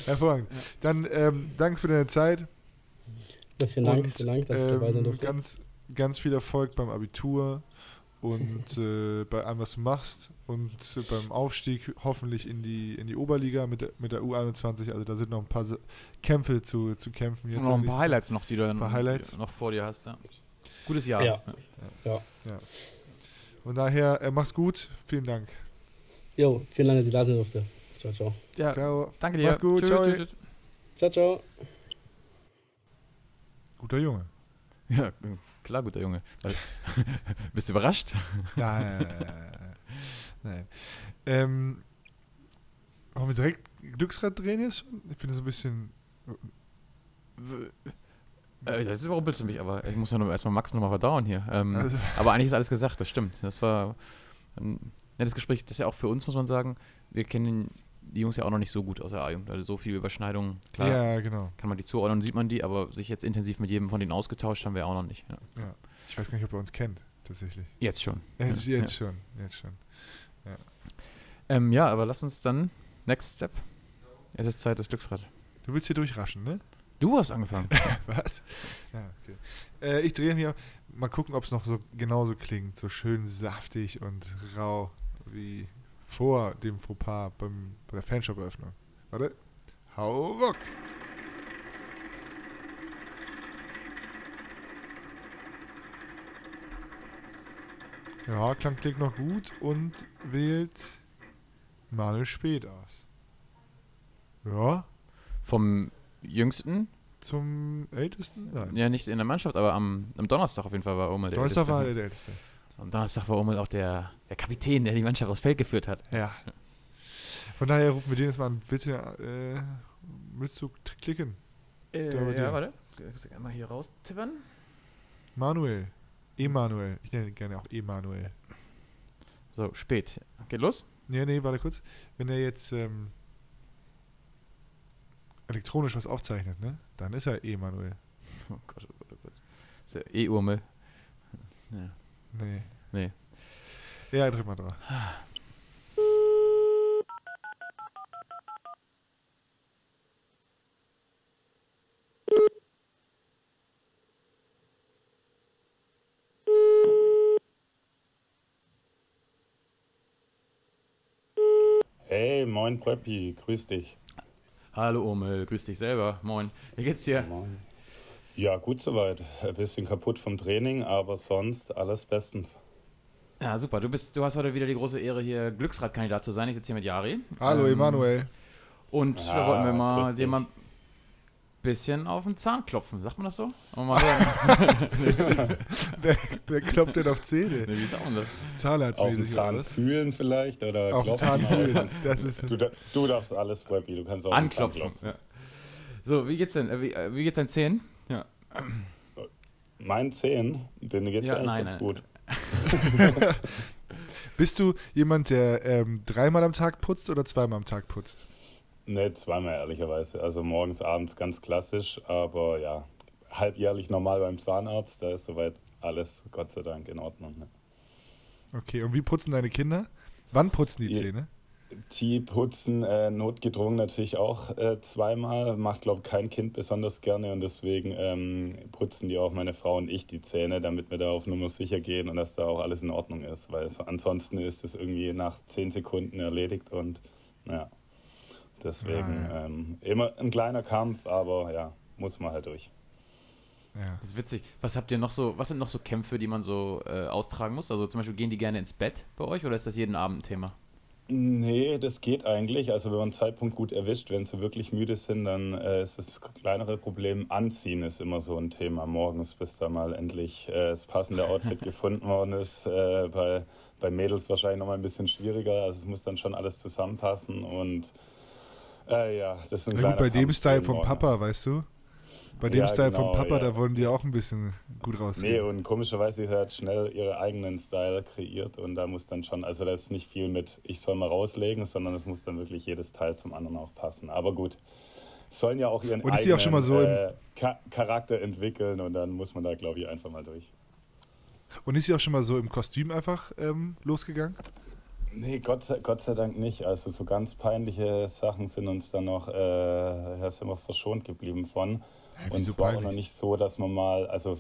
hervorragend. Dann ähm, danke für deine Zeit. Ja, vielen Dank, und, vielen Dank, dass ich dabei sein ähm, durfte. Ganz, ganz viel Erfolg beim Abitur und äh, bei allem, was du machst und äh, beim Aufstieg hoffentlich in die, in die Oberliga mit der, mit der U21. Also da sind noch ein paar Kämpfe zu, zu kämpfen. Jetzt Und noch ein paar Highlights noch, die du Highlights. noch vor dir hast. Ja. Gutes Jahr. Ja. Tag. Von daher, äh, mach's gut. Vielen Dank. Jo, vielen Dank, dass ich da sein durfte. Ciao, ciao. ja. Ciao. Danke dir. Mach's gut, Tschüss, ciao. tschüss, tschüss. Ciao, ciao. Guter Junge. Ja, klar, guter Junge. Bist du überrascht? Nein. Nein. Ähm, wollen wir direkt Glücksrad drehen jetzt schon? Ich bin so ein bisschen. Äh, das überrumpelst du mich, aber ich muss ja nur erstmal Max nochmal verdauen hier. Ähm, Also, Aber eigentlich ist alles gesagt, das stimmt. Das war ein nettes Gespräch. Das ist ja auch für uns, muss man sagen. Wir kennen die Jungs ja auch noch nicht so gut aus der A-Jugend. Also so viele Überschneidungen, klar, ja, genau. kann man die zuordnen, sieht man die, aber sich jetzt intensiv mit jedem von denen ausgetauscht haben wir auch noch nicht. Ja. Ja. Ich weiß gar nicht, ob er uns kennt, tatsächlich. Jetzt schon. Jetzt, Ja, jetzt schon. Jetzt schon. Ähm, ja, aber lass uns dann, next step. Es ist Zeit, das Glücksrad. Du willst hier durchraschen, ne? Du hast angefangen. Was? Ja, okay. Äh, ich drehe mir mal gucken, ob es noch so genauso klingt. So schön saftig und rau wie vor dem Fauxpas beim, bei der Fanshop-Eröffnung. Warte. Hau ruck! Ja, Klang klingt noch gut und wählt Manuel spät aus. Ja, Vom Jüngsten, zum Ältesten? Nein. ja nicht in der Mannschaft, aber am, am Donnerstag auf jeden Fall war Oma der Donnerstag Älteste. war er der Älteste. Am Donnerstag war Omel auch der, der Kapitän, der die Mannschaft aufs Feld geführt hat. Ja. Von daher rufen wir den jetzt mal an. Willst du, äh, willst du klicken? Äh, bei dir. ja, warte. Kannst du einmal hier raustippern? Manuel. Emanuel. Ich nenne ihn gerne auch Emanuel. So, spät. Geht los? Nee, nee, warte kurz. Wenn er jetzt ähm, elektronisch was aufzeichnet, ne? Dann ist er Emanuel. Oh Gott, oh Gott, oh Gott. Ist ja eh Urmel. Ja. Nee. Nee. Ja, drück mal drauf. Hey, moin Preppi, grüß dich. Hallo Omel, grüß dich selber. Moin. Wie geht's dir? Moin. Ja, gut soweit. Ein bisschen kaputt vom Training, aber sonst alles bestens. Ja, super. Du bist, du hast heute wieder die große Ehre, hier Glücksradkandidat zu sein. Ich sitze hier mit Yari. Hallo, Ähm, Emanuel. Und Ja, da wollten wir mal dir mal bisschen auf den Zahn klopfen. Sagt man das so? Mal hören. Wer, wer klopft denn auf Zähne? nee, wie sagt man das? Auf den Zahnarztmäßig Zahn fühlen vielleicht oder Auf klopfen, Zahn fühlen. Das ist, Du, du darfst alles, Preppi, du kannst auch den Zahn Anklopfen. Ja. So, wie geht's denn? Äh, Wie, äh, wie geht's deinen Zähnen? Ja. Meinen Zehen, denen geht's Ja, ja, eigentlich nein, ganz nein. gut. bist du jemand, der ähm, dreimal am Tag putzt oder zweimal am Tag putzt? Ne, zweimal ehrlicherweise. Also morgens, abends ganz klassisch, aber ja, halbjährlich normal beim Zahnarzt, da ist soweit alles Gott sei Dank in Ordnung. Ne? Okay, und wie putzen deine Kinder? Wann putzen die Ja. Zähne? Die putzen äh, notgedrungen natürlich auch äh, zweimal. Macht, glaube ich, kein Kind besonders gerne und deswegen ähm, putzen die auch meine Frau und ich die Zähne, damit wir da auf Nummer sicher gehen und dass da auch alles in Ordnung ist. Weil so, ansonsten ist es irgendwie nach zehn Sekunden erledigt und naja, deswegen Ja, ja. Ähm, immer ein kleiner Kampf, aber ja, muss man halt durch. Ja. Das ist witzig. Was habt ihr noch so, was sind noch so Kämpfe, die man so äh, austragen muss? Also zum Beispiel gehen die gerne ins Bett bei euch oder ist das jeden Abend ein Thema? Nee, das geht eigentlich. Also wenn man einen Zeitpunkt gut erwischt, wenn sie wirklich müde sind, dann äh, ist das kleinere Problem. Anziehen ist immer so ein Thema morgens, bis da mal endlich äh, das passende Outfit gefunden worden ist. Äh, bei, bei Mädels wahrscheinlich nochmal ein bisschen schwieriger. Also es muss dann schon alles zusammenpassen und äh, ja, das ein Ja, gut, bei dem Style vom. Papa, weißt du? Bei dem Ja, Style vom genau, Papa, ja. da wollen die auch ein bisschen gut Nee, rausgehen. und komischerweise sie hat schnell ihren eigenen Style kreiert und da muss dann schon, also da ist nicht viel mit, ich soll mal rauslegen, sondern es muss dann wirklich jedes Teil zum anderen auch passen. Aber gut, sollen ja auch ihren Und sie auch schon mal so äh, Cha- Charakter entwickeln und dann muss man da, glaube ich, einfach mal durch. Und ist sie auch schon mal so im Kostüm einfach ähm, losgegangen? Nee, Gott sei, Gott sei Dank nicht. Also so ganz peinliche Sachen sind uns dann noch, äh, sind wir verschont geblieben von. Hä, Und es war auch noch nicht so, dass man mal, also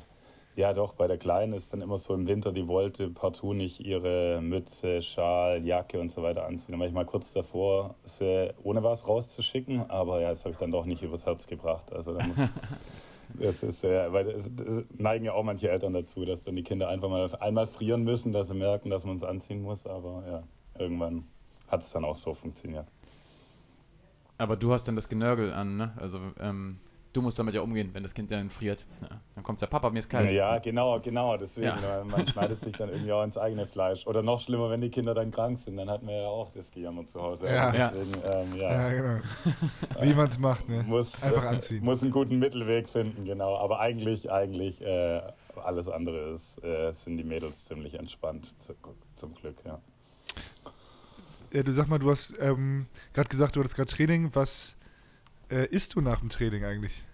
ja doch, bei der Kleinen ist dann immer so im Winter, die wollte partout nicht ihre Mütze, Schal, Jacke und so weiter anziehen. Da war ich mal kurz davor, sie ohne was rauszuschicken, aber ja, das habe ich dann doch nicht übers Herz gebracht. Also da muss, das ist, äh, weil das, das neigen ja auch manche Eltern dazu, dass dann die Kinder einfach mal einmal frieren müssen, dass sie merken, dass man es anziehen muss, aber ja, irgendwann hat es dann auch so funktioniert. Aber du hast dann das Genörgel an, ne? Also ähm, du musst damit ja umgehen, wenn das Kind dann friert. Ja. Dann kommt der Papa, mir ist kalt. Ja, genau, genau. Deswegen, Ja. man schneidet sich dann irgendwie auch ins eigene Fleisch. Oder noch schlimmer, wenn die Kinder dann krank sind, dann hatten wir ja auch das Gejammer zu Hause. Ja. Deswegen, ähm, ja, Ja, genau. Wie man es macht, ne? muss, Einfach anziehen. muss einen guten Mittelweg finden, genau. Aber eigentlich, eigentlich, äh, alles andere ist, äh, sind die Mädels ziemlich entspannt, zu, zum Glück, ja. Ja, du sag mal, du hast ähm, gerade gesagt, du hattest gerade Training. Was äh, isst du nach dem Training eigentlich?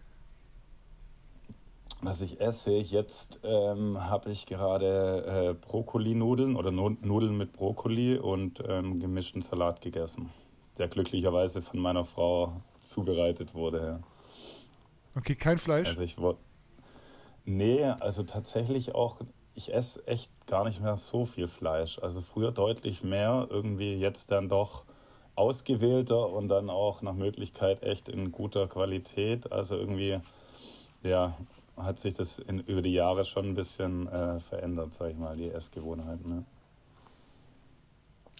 Was ich esse, jetzt ähm, habe ich gerade äh, Brokkoli-Nudeln oder Nu- Nudeln mit Brokkoli und ähm, gemischten Salat gegessen, der glücklicherweise von meiner Frau zubereitet wurde. Ja. Okay, kein Fleisch. Also ich. Nee, also tatsächlich auch, ich esse echt gar nicht mehr so viel Fleisch. Also früher deutlich mehr, irgendwie jetzt dann doch ausgewählter und dann auch nach Möglichkeit echt in guter Qualität. Also irgendwie, ja, hat sich das in, über die Jahre schon ein bisschen äh, verändert, sag ich mal, die Essgewohnheiten. Ne?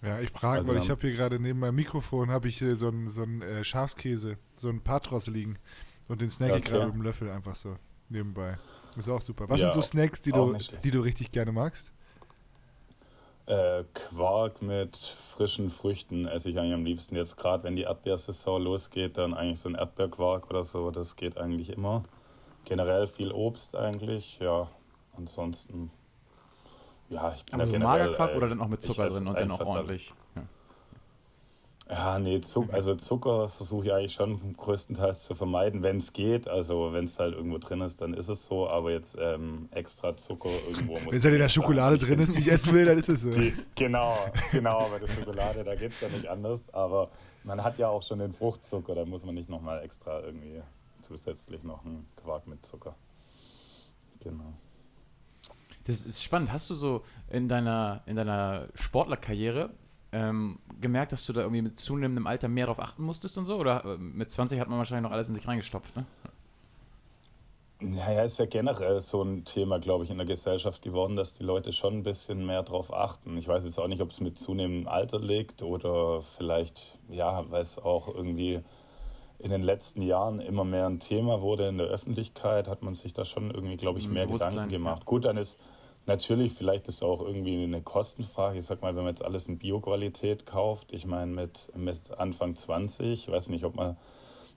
Ja, ich frage, Also weil ich habe hier gerade neben meinem Mikrofon habe ich äh, so einen so einen, äh, Schafskäse, so einen Patros liegen und den snack ich Okay. gerade mit dem Löffel einfach so nebenbei. Ist auch super. Was Ja, sind so Snacks, die du, die du richtig gerne magst? Äh, Quark mit frischen Früchten esse ich eigentlich am liebsten. Jetzt gerade, wenn die Erdbeersaison losgeht, dann eigentlich so ein Erdbeerquark oder so, das geht eigentlich immer. Generell viel Obst eigentlich, ja. Ansonsten, ja, ich bin Aber ja so generell, Magerquark äh, oder dann auch mit Zucker drin und dann auch ordentlich? Ja. Ja, nee, Zuck, also Zucker versuche ich eigentlich schon größtenteils zu vermeiden, wenn es geht. Also wenn es halt irgendwo drin ist, dann ist es so. Aber jetzt ähm, extra Zucker irgendwo muss Wenn es halt in der Schokolade drin ist, die ich essen will, dann ist es so. Die, genau, genau, bei der Schokolade, da geht es ja nicht anders. Aber man hat ja auch schon den Fruchtzucker, da muss man nicht nochmal extra irgendwie zusätzlich noch einen Quark mit Zucker. Genau. Das ist spannend. Hast du so in deiner, in deiner Sportlerkarriere ähm, gemerkt, dass du da irgendwie mit zunehmendem Alter mehr drauf achten musstest und so? Oder äh, mit 20 hat man wahrscheinlich noch alles in sich reingestopft, ne? Ja, ja, ist ja generell so ein Thema, glaube ich, in der Gesellschaft geworden, dass die Leute schon ein bisschen mehr drauf achten. Ich weiß jetzt auch nicht, ob es mit zunehmendem Alter liegt oder vielleicht, ja, weil es auch irgendwie in den letzten Jahren immer mehr ein Thema wurde in der Öffentlichkeit, hat man sich da schon irgendwie, glaube ich, Ein mehr Gedanken gemacht. ja. Gut, dann ist natürlich vielleicht ist auch irgendwie eine Kostenfrage. Ich sag mal, wenn man jetzt alles in Bioqualität kauft, ich meine mit, mit Anfang 20, ich weiß nicht, ob man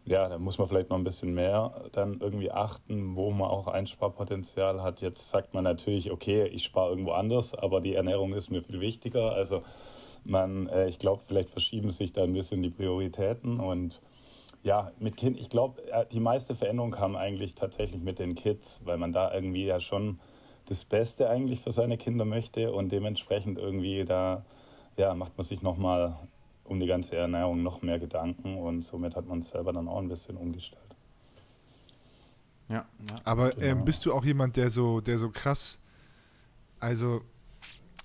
ja, da muss man vielleicht noch ein bisschen mehr dann irgendwie achten, wo man auch Einsparpotenzial hat. Jetzt sagt man natürlich, okay, ich spare irgendwo anders, aber die Ernährung ist mir viel wichtiger. Also man, äh, ich glaube, vielleicht verschieben sich da ein bisschen die Prioritäten und ja, mit Kind, ich glaube, äh, die meiste Veränderung kam eigentlich tatsächlich mit den Kids, weil man da irgendwie ja schon das Beste eigentlich für seine Kinder möchte und dementsprechend irgendwie da ja, macht man sich nochmal um die ganze Ernährung noch mehr Gedanken und somit hat man es selber dann auch ein bisschen umgestellt. Ja, ja. Aber Genau. ähm, bist du auch jemand, der so, der so krass, also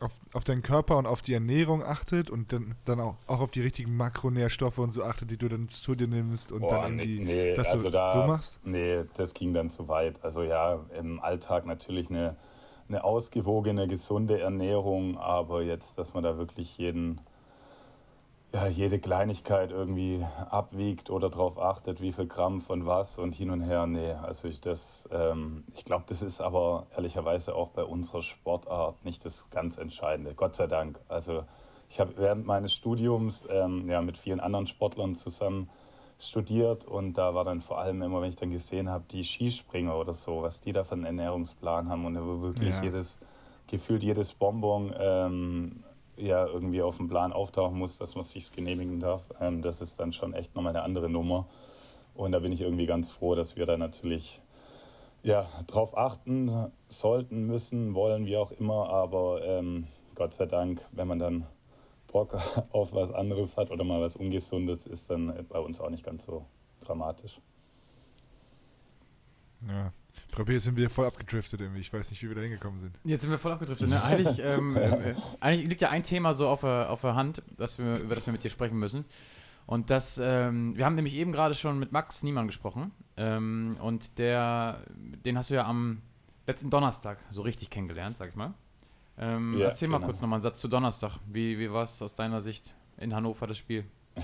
auf, auf deinen Körper und auf die Ernährung achtet und dann, dann auch, auch auf die richtigen Makronährstoffe und so achtet, die du dann zu dir nimmst und Boah, dann irgendwie nee, das also so, da, so machst? Nee, das ging dann zu weit. Also ja, im Alltag natürlich eine, eine ausgewogene, gesunde Ernährung, aber jetzt, dass man da wirklich jeden, ja, jede Kleinigkeit irgendwie abwiegt oder darauf achtet, wie viel Gramm von was und hin und her, nee, also ich das, ähm, ich glaube, das ist aber ehrlicherweise auch bei unserer Sportart nicht das ganz Entscheidende, Gott sei Dank. Also ich habe während meines Studiums ähm, ja, mit vielen anderen Sportlern zusammen studiert und da war dann vor allem immer, wenn ich dann gesehen habe, die Skispringer oder so, was die da für einen Ernährungsplan haben und wo wirklich Ja. jedes, gefühlt jedes Bonbon ähm, ja irgendwie auf dem Plan auftauchen muss, dass man sich genehmigen darf. Ähm, das ist dann schon echt nochmal eine andere Nummer. Und da bin ich irgendwie ganz froh, dass wir da natürlich ja, drauf achten sollten, müssen, wollen, wie auch immer. Aber ähm, Gott sei Dank, wenn man dann Bock auf was anderes hat oder mal was Ungesundes, ist dann bei uns auch nicht ganz so dramatisch. Ja. Probier, jetzt sind wir voll abgedriftet irgendwie. Ich weiß nicht, wie wir da hingekommen sind. Jetzt sind wir voll abgedriftet. Ne? Eigentlich, ähm, äh, eigentlich liegt ja ein Thema so auf der, auf der Hand, dass wir, über das wir mit dir sprechen müssen. Und das, ähm, wir haben nämlich eben gerade schon mit Max Niemann gesprochen. Ähm, und der, den hast du ja am letzten Donnerstag so richtig kennengelernt, sag ich mal. Ähm, Ja, erzähl mal genau. kurz nochmal einen Satz zu Donnerstag. Wie, wie war es aus deiner Sicht in Hannover das Spiel?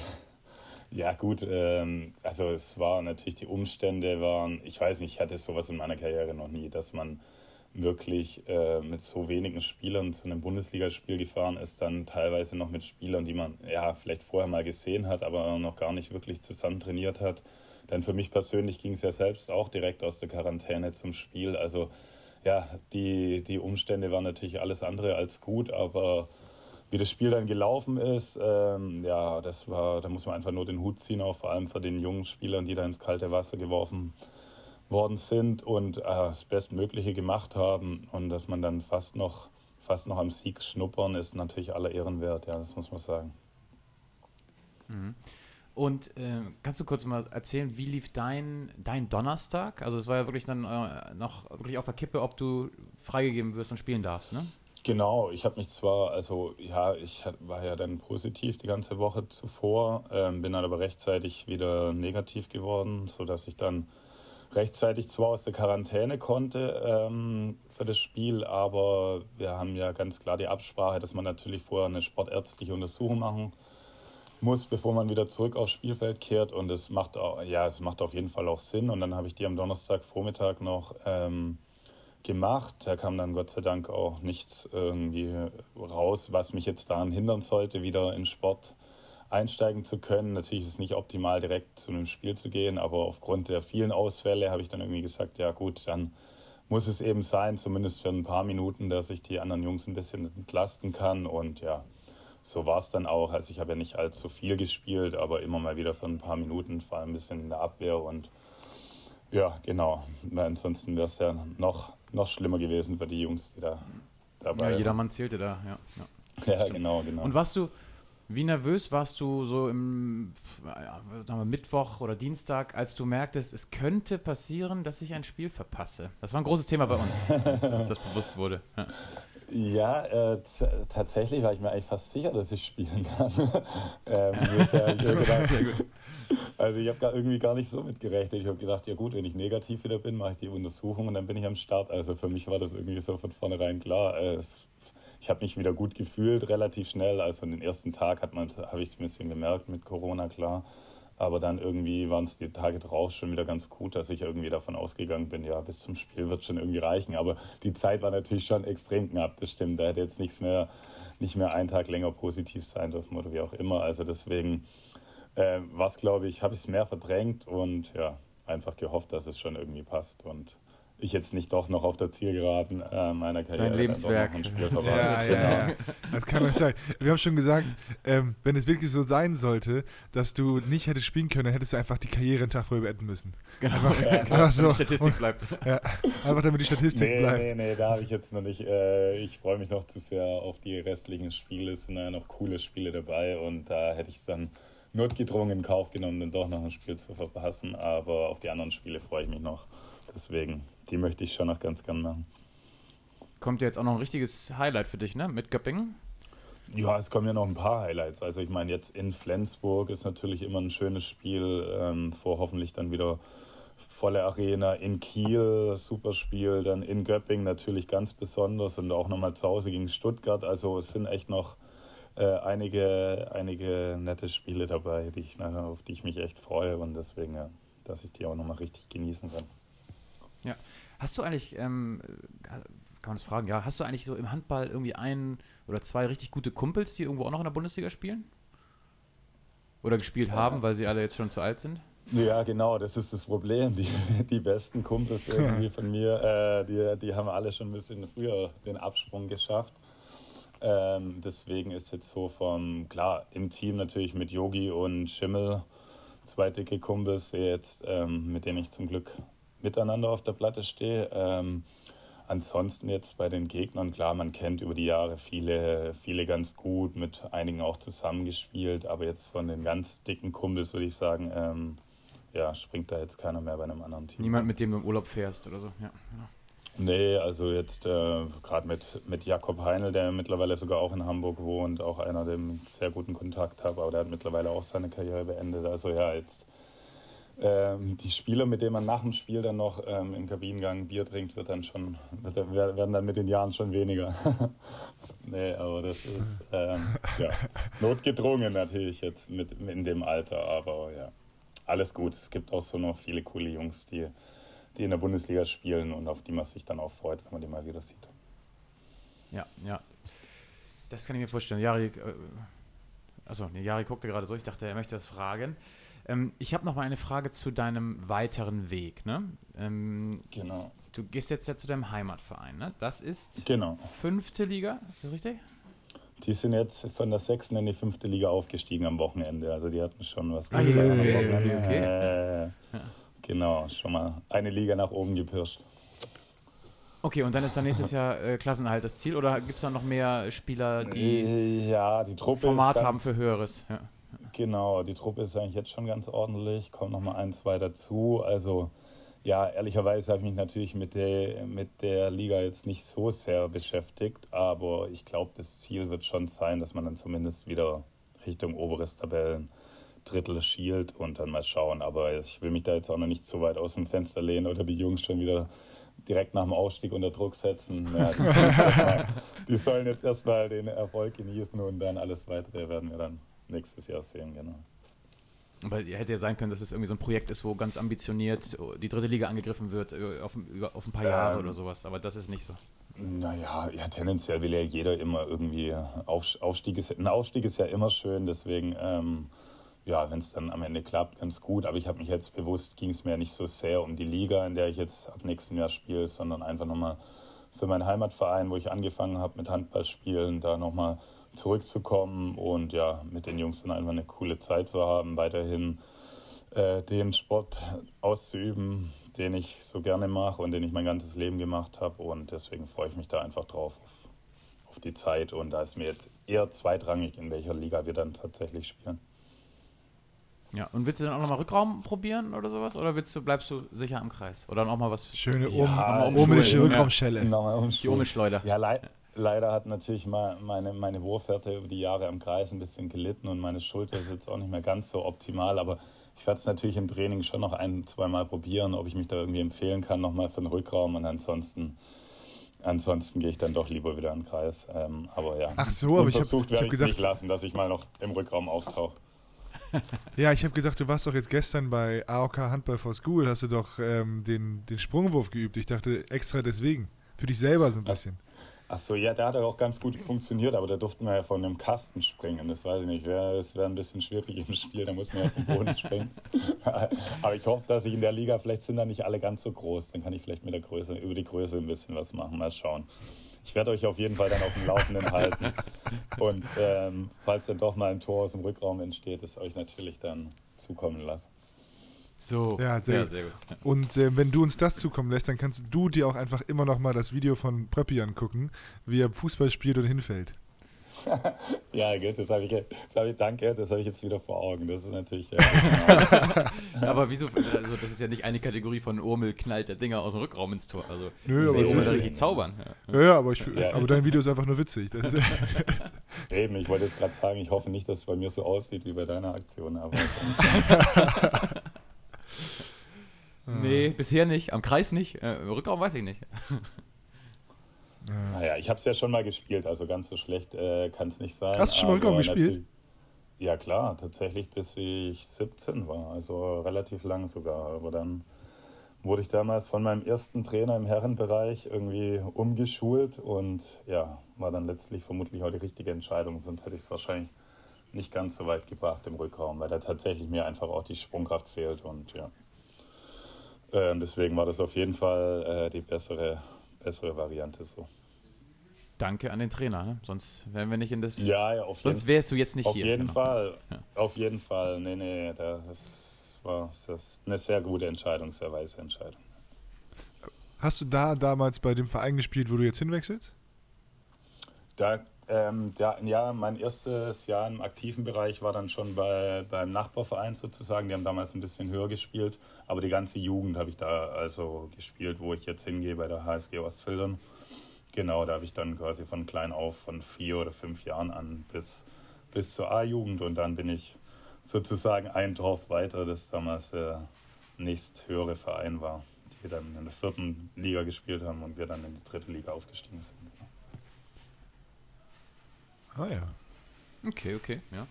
Ja, gut, ähm, also es war natürlich, die Umstände waren, ich weiß nicht, ich hatte sowas in meiner Karriere noch nie, dass man wirklich äh, mit so wenigen Spielern zu einem Bundesligaspiel gefahren ist, dann teilweise noch mit Spielern, die man ja vielleicht vorher mal gesehen hat, aber noch gar nicht wirklich zusammen trainiert hat. Denn für mich persönlich ging es ja selbst auch direkt aus der Quarantäne zum Spiel. Also ja, die, die Umstände waren natürlich alles andere als gut, aber wie das Spiel dann gelaufen ist, ähm, ja, das war, da muss man einfach nur den Hut ziehen, auch vor allem für den jungen Spielern, die da ins kalte Wasser geworfen worden sind und äh, das Bestmögliche gemacht haben. Und dass man dann fast noch, fast noch am Sieg schnuppern, ist natürlich aller Ehren wert, ja, das muss man sagen. Und äh, kannst du kurz mal erzählen, wie lief dein, dein Donnerstag? Also es war ja wirklich dann äh, noch wirklich auf der Kippe, ob du freigegeben wirst und spielen darfst, ne? Genau, ich habe mich zwar, also ja, ich war ja dann positiv die ganze Woche zuvor, ähm, bin dann aber rechtzeitig wieder negativ geworden, sodass ich dann rechtzeitig zwar aus der Quarantäne konnte ähm, für das Spiel, aber wir haben ja ganz klar die Absprache, dass man natürlich vorher eine sportärztliche Untersuchung machen muss, bevor man wieder zurück aufs Spielfeld kehrt. Und es macht ja, es macht auf jeden Fall auch Sinn. Und dann habe ich die am Donnerstagvormittag noch ähm, gemacht. Da kam dann Gott sei Dank auch nichts irgendwie raus, was mich jetzt daran hindern sollte, wieder in Sport einsteigen zu können. Natürlich ist es nicht optimal, direkt zu einem Spiel zu gehen, aber aufgrund der vielen Ausfälle habe ich dann irgendwie gesagt, ja gut, dann muss es eben sein, zumindest für ein paar Minuten, dass ich die anderen Jungs ein bisschen entlasten kann. Und ja, so war es dann auch. Also ich habe ja nicht allzu viel gespielt, aber immer mal wieder für ein paar Minuten, vor allem ein bisschen in der Abwehr. Und ja, genau. Ansonsten wäre es ja noch, noch schlimmer gewesen für die Jungs, die da dabei Ja, waren. jedermann zählte da, ja. ja. Ja, genau, genau. Und warst du, wie nervös warst du so im ja, wir, Mittwoch oder Dienstag, als du merktest, es könnte passieren, dass ich ein Spiel verpasse? Das war ein großes Thema bei uns, als, als das bewusst wurde. Ja. Ja, äh, tatsächlich war ich mir eigentlich fast sicher, dass ich spielen kann. ähm, gedacht, also ich habe irgendwie gar nicht so mitgerechnet. Ich habe gedacht, ja gut, wenn ich negativ wieder bin, mache ich die Untersuchung und dann bin ich am Start. Also für mich war das irgendwie so von vornherein klar. Äh, es, ich habe mich wieder gut gefühlt, relativ schnell. Also den ersten Tag hat man, habe ich es ein bisschen gemerkt mit Corona, klar. Aber dann irgendwie waren es die Tage drauf schon wieder ganz gut, dass ich irgendwie davon ausgegangen bin, ja, bis zum Spiel wird schon irgendwie reichen. Aber die Zeit war natürlich schon extrem knapp, das stimmt. Da hätte jetzt nichts mehr, nicht mehr einen Tag länger positiv sein dürfen oder wie auch immer. Also deswegen äh, war es, glaube ich, habe ich es mehr verdrängt und ja, einfach gehofft, dass es schon irgendwie passt. Und ich jetzt nicht doch noch auf der Zielgeraden äh, meiner Karriere doch Lebenswerk. Spiel Ja, verwandelt. ja, ja. Das kann doch sein. Wir haben schon gesagt, ähm, wenn es wirklich so sein sollte, dass du nicht hättest spielen können, dann hättest du einfach die Karriere einen Tag vorher beenden müssen. Genau, Einfach so. die Statistik bleibt. Ja, einfach damit die Statistik Nee, bleibt. nee, nee, da habe ich jetzt noch nicht. Äh, ich freue mich noch zu sehr auf die restlichen Spiele. Es sind ja noch coole Spiele dabei und da hätte ich es dann notgedrungen in Kauf genommen, dann doch noch ein Spiel zu verpassen. Aber auf die anderen Spiele freue ich mich noch. Deswegen, die möchte ich schon noch ganz gern machen. Kommt ja jetzt auch noch ein richtiges Highlight für dich, ne? Mit Göppingen. Ja, es kommen ja noch ein paar Highlights. Also ich meine, jetzt in Flensburg ist natürlich immer ein schönes Spiel, ähm, vor hoffentlich dann wieder volle Arena. In Kiel, super Spiel. Dann in Göppingen natürlich ganz besonders und auch nochmal zu Hause gegen Stuttgart. Also es sind echt noch äh, einige, einige nette Spiele dabei, die ich, na, auf die ich mich echt freue und deswegen, ja, dass ich die auch nochmal richtig genießen kann. Ja. Hast du eigentlich, ähm, kann man das fragen, ja, hast du eigentlich so im Handball irgendwie ein oder zwei richtig gute Kumpels, die irgendwo auch noch in der Bundesliga spielen? Oder gespielt haben, weil sie alle jetzt schon zu alt sind? Ja, genau, das ist das Problem. Die, die besten Kumpels irgendwie von mir, äh, die, die haben alle schon ein bisschen früher den Absprung geschafft. Ähm, deswegen ist jetzt so vom, klar, im Team natürlich mit Yogi und Schimmel, zwei dicke Kumpels, jetzt, ähm, mit denen ich zum Glück miteinander auf der Platte stehe. Ähm, ansonsten jetzt bei den Gegnern, klar, man kennt über die Jahre viele, viele ganz gut, mit einigen auch zusammengespielt, aber jetzt von den ganz dicken Kumpels würde ich sagen, ähm, ja, springt da jetzt keiner mehr bei einem anderen Team. Niemand, mit dem du im Urlaub fährst oder so. Ja, genau. Nee, also jetzt äh, gerade mit, mit Jakob Heinl, der mittlerweile sogar auch in Hamburg wohnt, auch einer, dem ich sehr guten Kontakt habe, aber der hat mittlerweile auch seine Karriere beendet. Also ja, jetzt ähm, die Spieler, mit denen man nach dem Spiel dann noch ähm, im Kabinengang Bier trinkt, wird dann schon, wird, werden dann mit den Jahren schon weniger. nee, aber das ist ähm, ja, notgedrungen natürlich jetzt mit, in dem Alter, aber ja, alles gut. Es gibt auch so noch viele coole Jungs, die die in der Bundesliga spielen und auf die man sich dann auch freut, wenn man die mal wieder sieht. Ja, ja. Das kann ich mir vorstellen. Jari, äh, achso, nee, Jari guckte gerade so, ich dachte, er möchte das fragen. Ähm, ich habe noch mal eine Frage zu deinem weiteren Weg. Ne? Ähm, Genau. du gehst jetzt ja zu deinem Heimatverein. Ne? Das ist Genau. fünfte Liga, ist das richtig? Die sind jetzt von der sechsten in die fünfte Liga aufgestiegen am Wochenende. Also die hatten schon was Ah, zu okay, am okay. Äh, Genau, schon mal eine Liga nach oben gepirscht. Okay, und dann ist dann nächstes Jahr äh, Klassenerhalt das Ziel oder gibt es da noch mehr Spieler, die Äh, ja, die Truppe Format haben für Höheres? Ja. Genau, die Truppe ist eigentlich jetzt schon ganz ordentlich, kommen noch mal ein, zwei dazu. Also ja, ehrlicherweise habe ich mich natürlich mit der, mit der Liga jetzt nicht so sehr beschäftigt, aber ich glaube, das Ziel wird schon sein, dass man dann zumindest wieder Richtung oberes Tabellen Drittel schielt und dann mal schauen. Aber ich will mich da jetzt auch noch nicht zu weit aus dem Fenster lehnen oder die Jungs schon wieder direkt nach dem Aufstieg unter Druck setzen. Ja, die, sollen die sollen jetzt erstmal den Erfolg genießen und dann alles weitere werden wir dann nächstes Jahr sehen, genau. Aber hätte ja sein können, dass es irgendwie so ein Projekt ist, wo ganz ambitioniert die dritte Liga angegriffen wird, äh, auf, auf ein paar Jahre Ähm, oder sowas. Aber das ist nicht so. Naja, ja, tendenziell will ja jeder immer irgendwie auf, Aufstieg ist, ein Aufstieg ist ja immer schön, deswegen, ähm, ja, wenn es dann am Ende klappt, ganz gut. Aber ich habe mich jetzt bewusst, ging es mir nicht so sehr um die Liga, in der ich jetzt ab nächsten Jahr spiele, sondern einfach nochmal für meinen Heimatverein, wo ich angefangen habe mit Handballspielen, da nochmal zurückzukommen und ja, mit den Jungs dann einfach eine coole Zeit zu haben, weiterhin äh, den Sport auszuüben, den ich so gerne mache und den ich mein ganzes Leben gemacht habe. Und deswegen freue ich mich da einfach drauf auf, auf die Zeit. Und da ist mir jetzt eher zweitrangig, in welcher Liga wir dann tatsächlich spielen. Ja, und willst du dann auch nochmal Rückraum probieren oder sowas? Oder willst du, bleibst du sicher am Kreis? Oder noch mal was Schöne Ja, um, umschulen, omische ja. Rückraumschelle. Nochmal die umschulen. Umschleuder? Ja, lei leider hat natürlich mal meine, meine Wurfwerte über die Jahre am Kreis ein bisschen gelitten und meine Schulter ist jetzt auch nicht mehr ganz so optimal, aber ich werde es natürlich im Training schon noch ein, zweimal probieren, ob ich mich da irgendwie empfehlen kann, nochmal für den Rückraum und ansonsten, ansonsten gehe ich dann doch lieber wieder in den Kreis. Ähm, aber ja, Ach so, aber ich hab- versucht ich werde ich es nicht lassen, dass ich mal noch im Rückraum auftauche. Ja, ich habe gedacht, du warst doch jetzt gestern bei AOK Handball for School, hast du doch ähm, den, den Sprungwurf geübt. Ich dachte extra deswegen. Für dich selber so ein bisschen. Ach so, ja, der hat auch ganz gut funktioniert, aber da durften wir ja von einem Kasten springen. Das weiß ich nicht. Das wäre ein bisschen schwierig im Spiel, da muss man ja vom Boden springen. aber ich hoffe, dass ich in der Liga, vielleicht sind da nicht alle ganz so groß. Dann kann ich vielleicht mit der Größe, über die Größe ein bisschen was machen. Mal schauen. Ich werde euch auf jeden Fall dann auf dem Laufenden halten. Und ähm, falls dann doch mal ein Tor aus dem Rückraum entsteht, es euch natürlich dann zukommen lassen. So, Ja, sehr ja, gut. sehr gut. Ja. Und äh, wenn du uns das zukommen lässt, dann kannst du dir auch einfach immer noch mal das Video von Pröppi angucken, wie er Fußball spielt und hinfällt. Ja, gut, das habe ich, das hab ich, danke, das habe ich jetzt wieder vor Augen. Das ist natürlich. Äh, Aber wieso, also das ist ja nicht eine Kategorie von Urmel knallt der Dinger aus dem Rückraum ins Tor. Also, Nö, ich aber Urmel richtig zaubern. Ja. Ja, ja, aber, ich, Ja. aber dein Video ist einfach nur witzig. Eben, ich wollte jetzt gerade sagen, ich hoffe nicht, dass es bei mir so aussieht wie bei deiner Aktion, aber Nee, bisher nicht. Am Kreis nicht. Äh, Rückraum weiß ich nicht. naja, ich habe es ja schon mal gespielt, also ganz so schlecht äh, kann es nicht sein. Hast du schon mal Rückraum gespielt? Ja klar, tatsächlich bis ich 17 war, also relativ lang sogar. Aber dann wurde ich damals von meinem ersten Trainer im Herrenbereich irgendwie umgeschult und ja, war dann letztlich vermutlich auch die richtige Entscheidung, sonst hätte ich es wahrscheinlich nicht ganz so weit gebracht im Rückraum, weil da tatsächlich mir einfach auch die Sprungkraft fehlt und ja. Ähm, deswegen war das auf jeden Fall äh, die bessere, bessere Variante so. Danke an den Trainer, ne? sonst wären wir nicht in das. Ja, ja, auf jeden, sonst wärst du jetzt nicht auf hier. jeden genau. Fall. Ja. Auf jeden Fall. Nee, nee, das war das ist eine sehr gute Entscheidung, sehr weise Entscheidung. hast du da damals bei dem Verein gespielt, wo du jetzt hinwechselst? Da, ähm, ja, ja, mein erstes Jahr im aktiven Bereich war dann schon bei, beim Nachbarverein sozusagen. Die haben damals ein bisschen höher gespielt, aber die ganze Jugend habe ich da also gespielt, wo ich jetzt hingehe bei der HSG Ostfildern. Genau, da habe ich dann quasi von klein auf, von vier oder fünf Jahren an bis, bis zur A-Jugend und dann bin ich sozusagen ein Dorf weiter, das damals der nächsthöhere Verein war, die dann in der vierten Liga gespielt haben und wir dann in die dritte Liga aufgestiegen sind. Ah ja. Okay, okay, ja.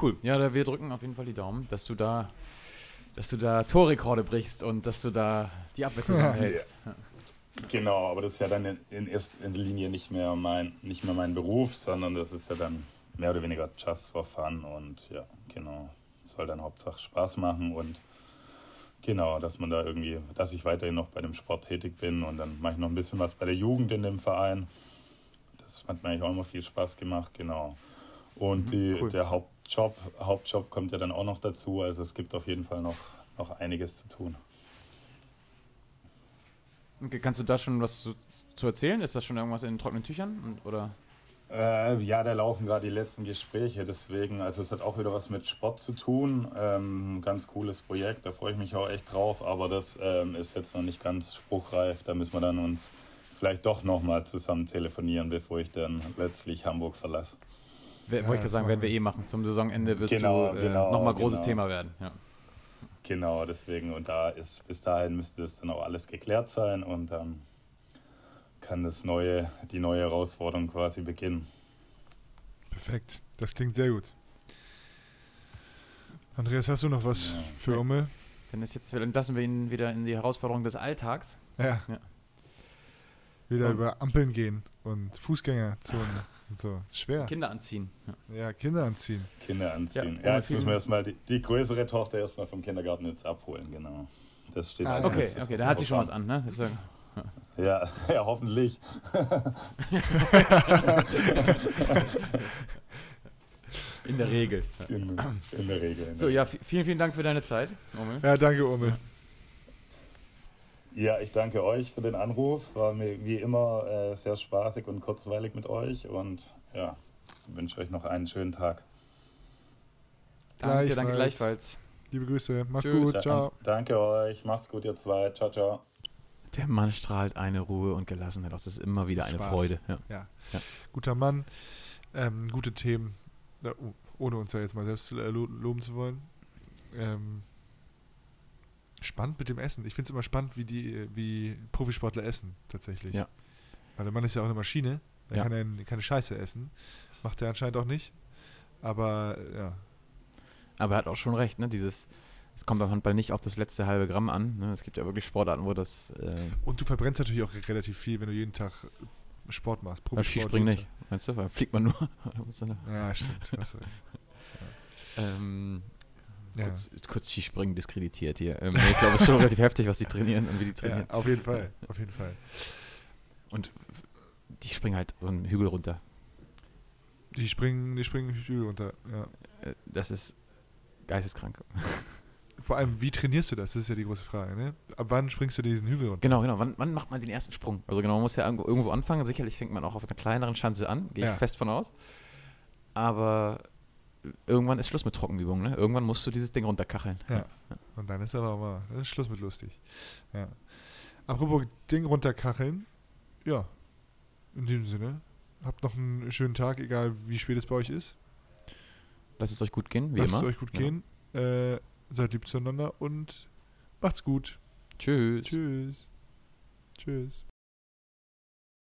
Cool. Ja, da, wir drücken auf jeden Fall die Daumen, dass du da, dass du da Torrekorde brichst und dass du da die Abwehr zusammenhältst. Ja. Genau, aber das ist ja dann in, in erster Linie nicht mehr, mein, nicht mehr mein Beruf, sondern das ist ja dann mehr oder weniger just for fun und ja, genau. Soll dann Hauptsache Spaß machen und genau, dass man da irgendwie, dass ich weiterhin noch bei dem Sport tätig bin und dann mache ich noch ein bisschen was bei der Jugend in dem Verein. Das hat mir eigentlich auch immer viel Spaß gemacht, genau. Und die, cool. der Hauptjob, Hauptjob kommt ja dann auch noch dazu, also es gibt auf jeden Fall noch, noch einiges zu tun. Okay, kannst du da schon was zu, zu erzählen? Ist das schon irgendwas in trockenen Tüchern? Und, oder? Äh, ja, da laufen gerade die letzten Gespräche, deswegen, also es hat auch wieder was mit Sport zu tun. Ähm, ganz cooles Projekt, da freue ich mich auch echt drauf, aber das ähm, ist jetzt noch nicht ganz spruchreif. Da müssen wir dann uns vielleicht doch nochmal zusammen telefonieren, bevor ich dann letztlich Hamburg verlasse. Ja, wollte ich gerade das sagen, werden wir wir. eh machen. Zum Saisonende wirst Genau, du äh, genau, nochmal großes genau. Thema werden. Ja. Genau, deswegen, und da ist bis dahin müsste das dann auch alles geklärt sein und dann kann das neue, die neue Herausforderung quasi beginnen. Perfekt. Das klingt sehr gut. Andreas, hast du noch was Ja. für Umme? Dann ist jetzt, dann lassen wir ihn wieder in die Herausforderung des Alltags. Ja. Ja. Wieder Und- über Ampeln gehen und Fußgängerzonen und so. Ist schwer. Kinder anziehen. Ja. Ja, Kinder anziehen. Kinder anziehen. Ja, Ja, müssen viel- wir erstmal die, die größere Tochter erstmal vom Kindergarten jetzt abholen, genau. Das steht Ah, Okay, okay, auf da hat sie schon was an, ne? Das ist ja, Ja, ja, hoffentlich. in der Regel. In, in der Regel. in So, ja, vielen, vielen Dank für deine Zeit. Omel. Ja, danke, Umme. Ja, ich danke euch für den Anruf. War mir wie immer äh, sehr spaßig und kurzweilig mit euch und ja, wünsche euch noch einen schönen Tag. Danke, danke Gleichfalls. gleichfalls. Liebe Grüße. Mach's Tschüss. gut. Ciao. Danke euch. Macht's gut, ihr zwei. Ciao, ciao. Der Mann strahlt eine Ruhe und Gelassenheit aus. Das ist immer wieder eine Spaß. Freude. Ja. Ja. Ja. Guter Mann. Ähm, gute Themen. Ja, oh, ohne uns ja jetzt mal selbst äh, lo- loben zu wollen. Ähm, spannend mit dem Essen. Ich finde es immer spannend, wie die, wie Profisportler essen, tatsächlich. Ja. Weil der Mann ist ja auch eine Maschine. Er Ja. kann ja keine Scheiße essen. Macht er anscheinend auch nicht. Aber ja, Aber er hat auch schon recht, ne? Dieses, es kommt beim Handball nicht auf das letzte halbe Gramm an. Ne? Es gibt ja wirklich Sportarten, wo das äh, Und du verbrennst natürlich auch relativ viel, wenn du jeden Tag Sport machst. Profisport Skispringen nicht. Meinst du? Weil fliegt man nur. Ja, stimmt. Recht. ähm, Ja. kurz, kurz Skispringen diskreditiert hier. Ähm, ich glaube, es ist schon relativ heftig, was die trainieren und wie die trainieren. ja, auf jeden Fall. Auf jeden Fall. Und die springen halt so einen Hügel runter. Die springen, die springen Hügel runter. Ja. Äh, Das ist geisteskrank. Vor allem, wie trainierst du das? Das ist ja die große Frage. Ne? Ab wann springst du diesen Hügel runter? Genau, genau. Wann, wann macht man den ersten Sprung? Also genau, man muss ja irgendwo- anfangen. Sicherlich fängt man auch auf einer kleineren Schanze an, gehe Ja. ich fest von aus. Aber irgendwann ist Schluss mit Trockenübungen. Ne? Irgendwann musst du dieses Ding runterkacheln. Ja. Und dann ist aber auch mal ist Schluss mit lustig. Ja. Apropos Ding runterkacheln. Ja. In diesem Sinne. Habt noch einen schönen Tag, egal wie spät es bei euch ist. Lasst es euch gut gehen, wie Lasst immer. es euch gut Ja. gehen. Äh, seid lieb zueinander und macht's gut. Tschüss. Tschüss. Tschüss.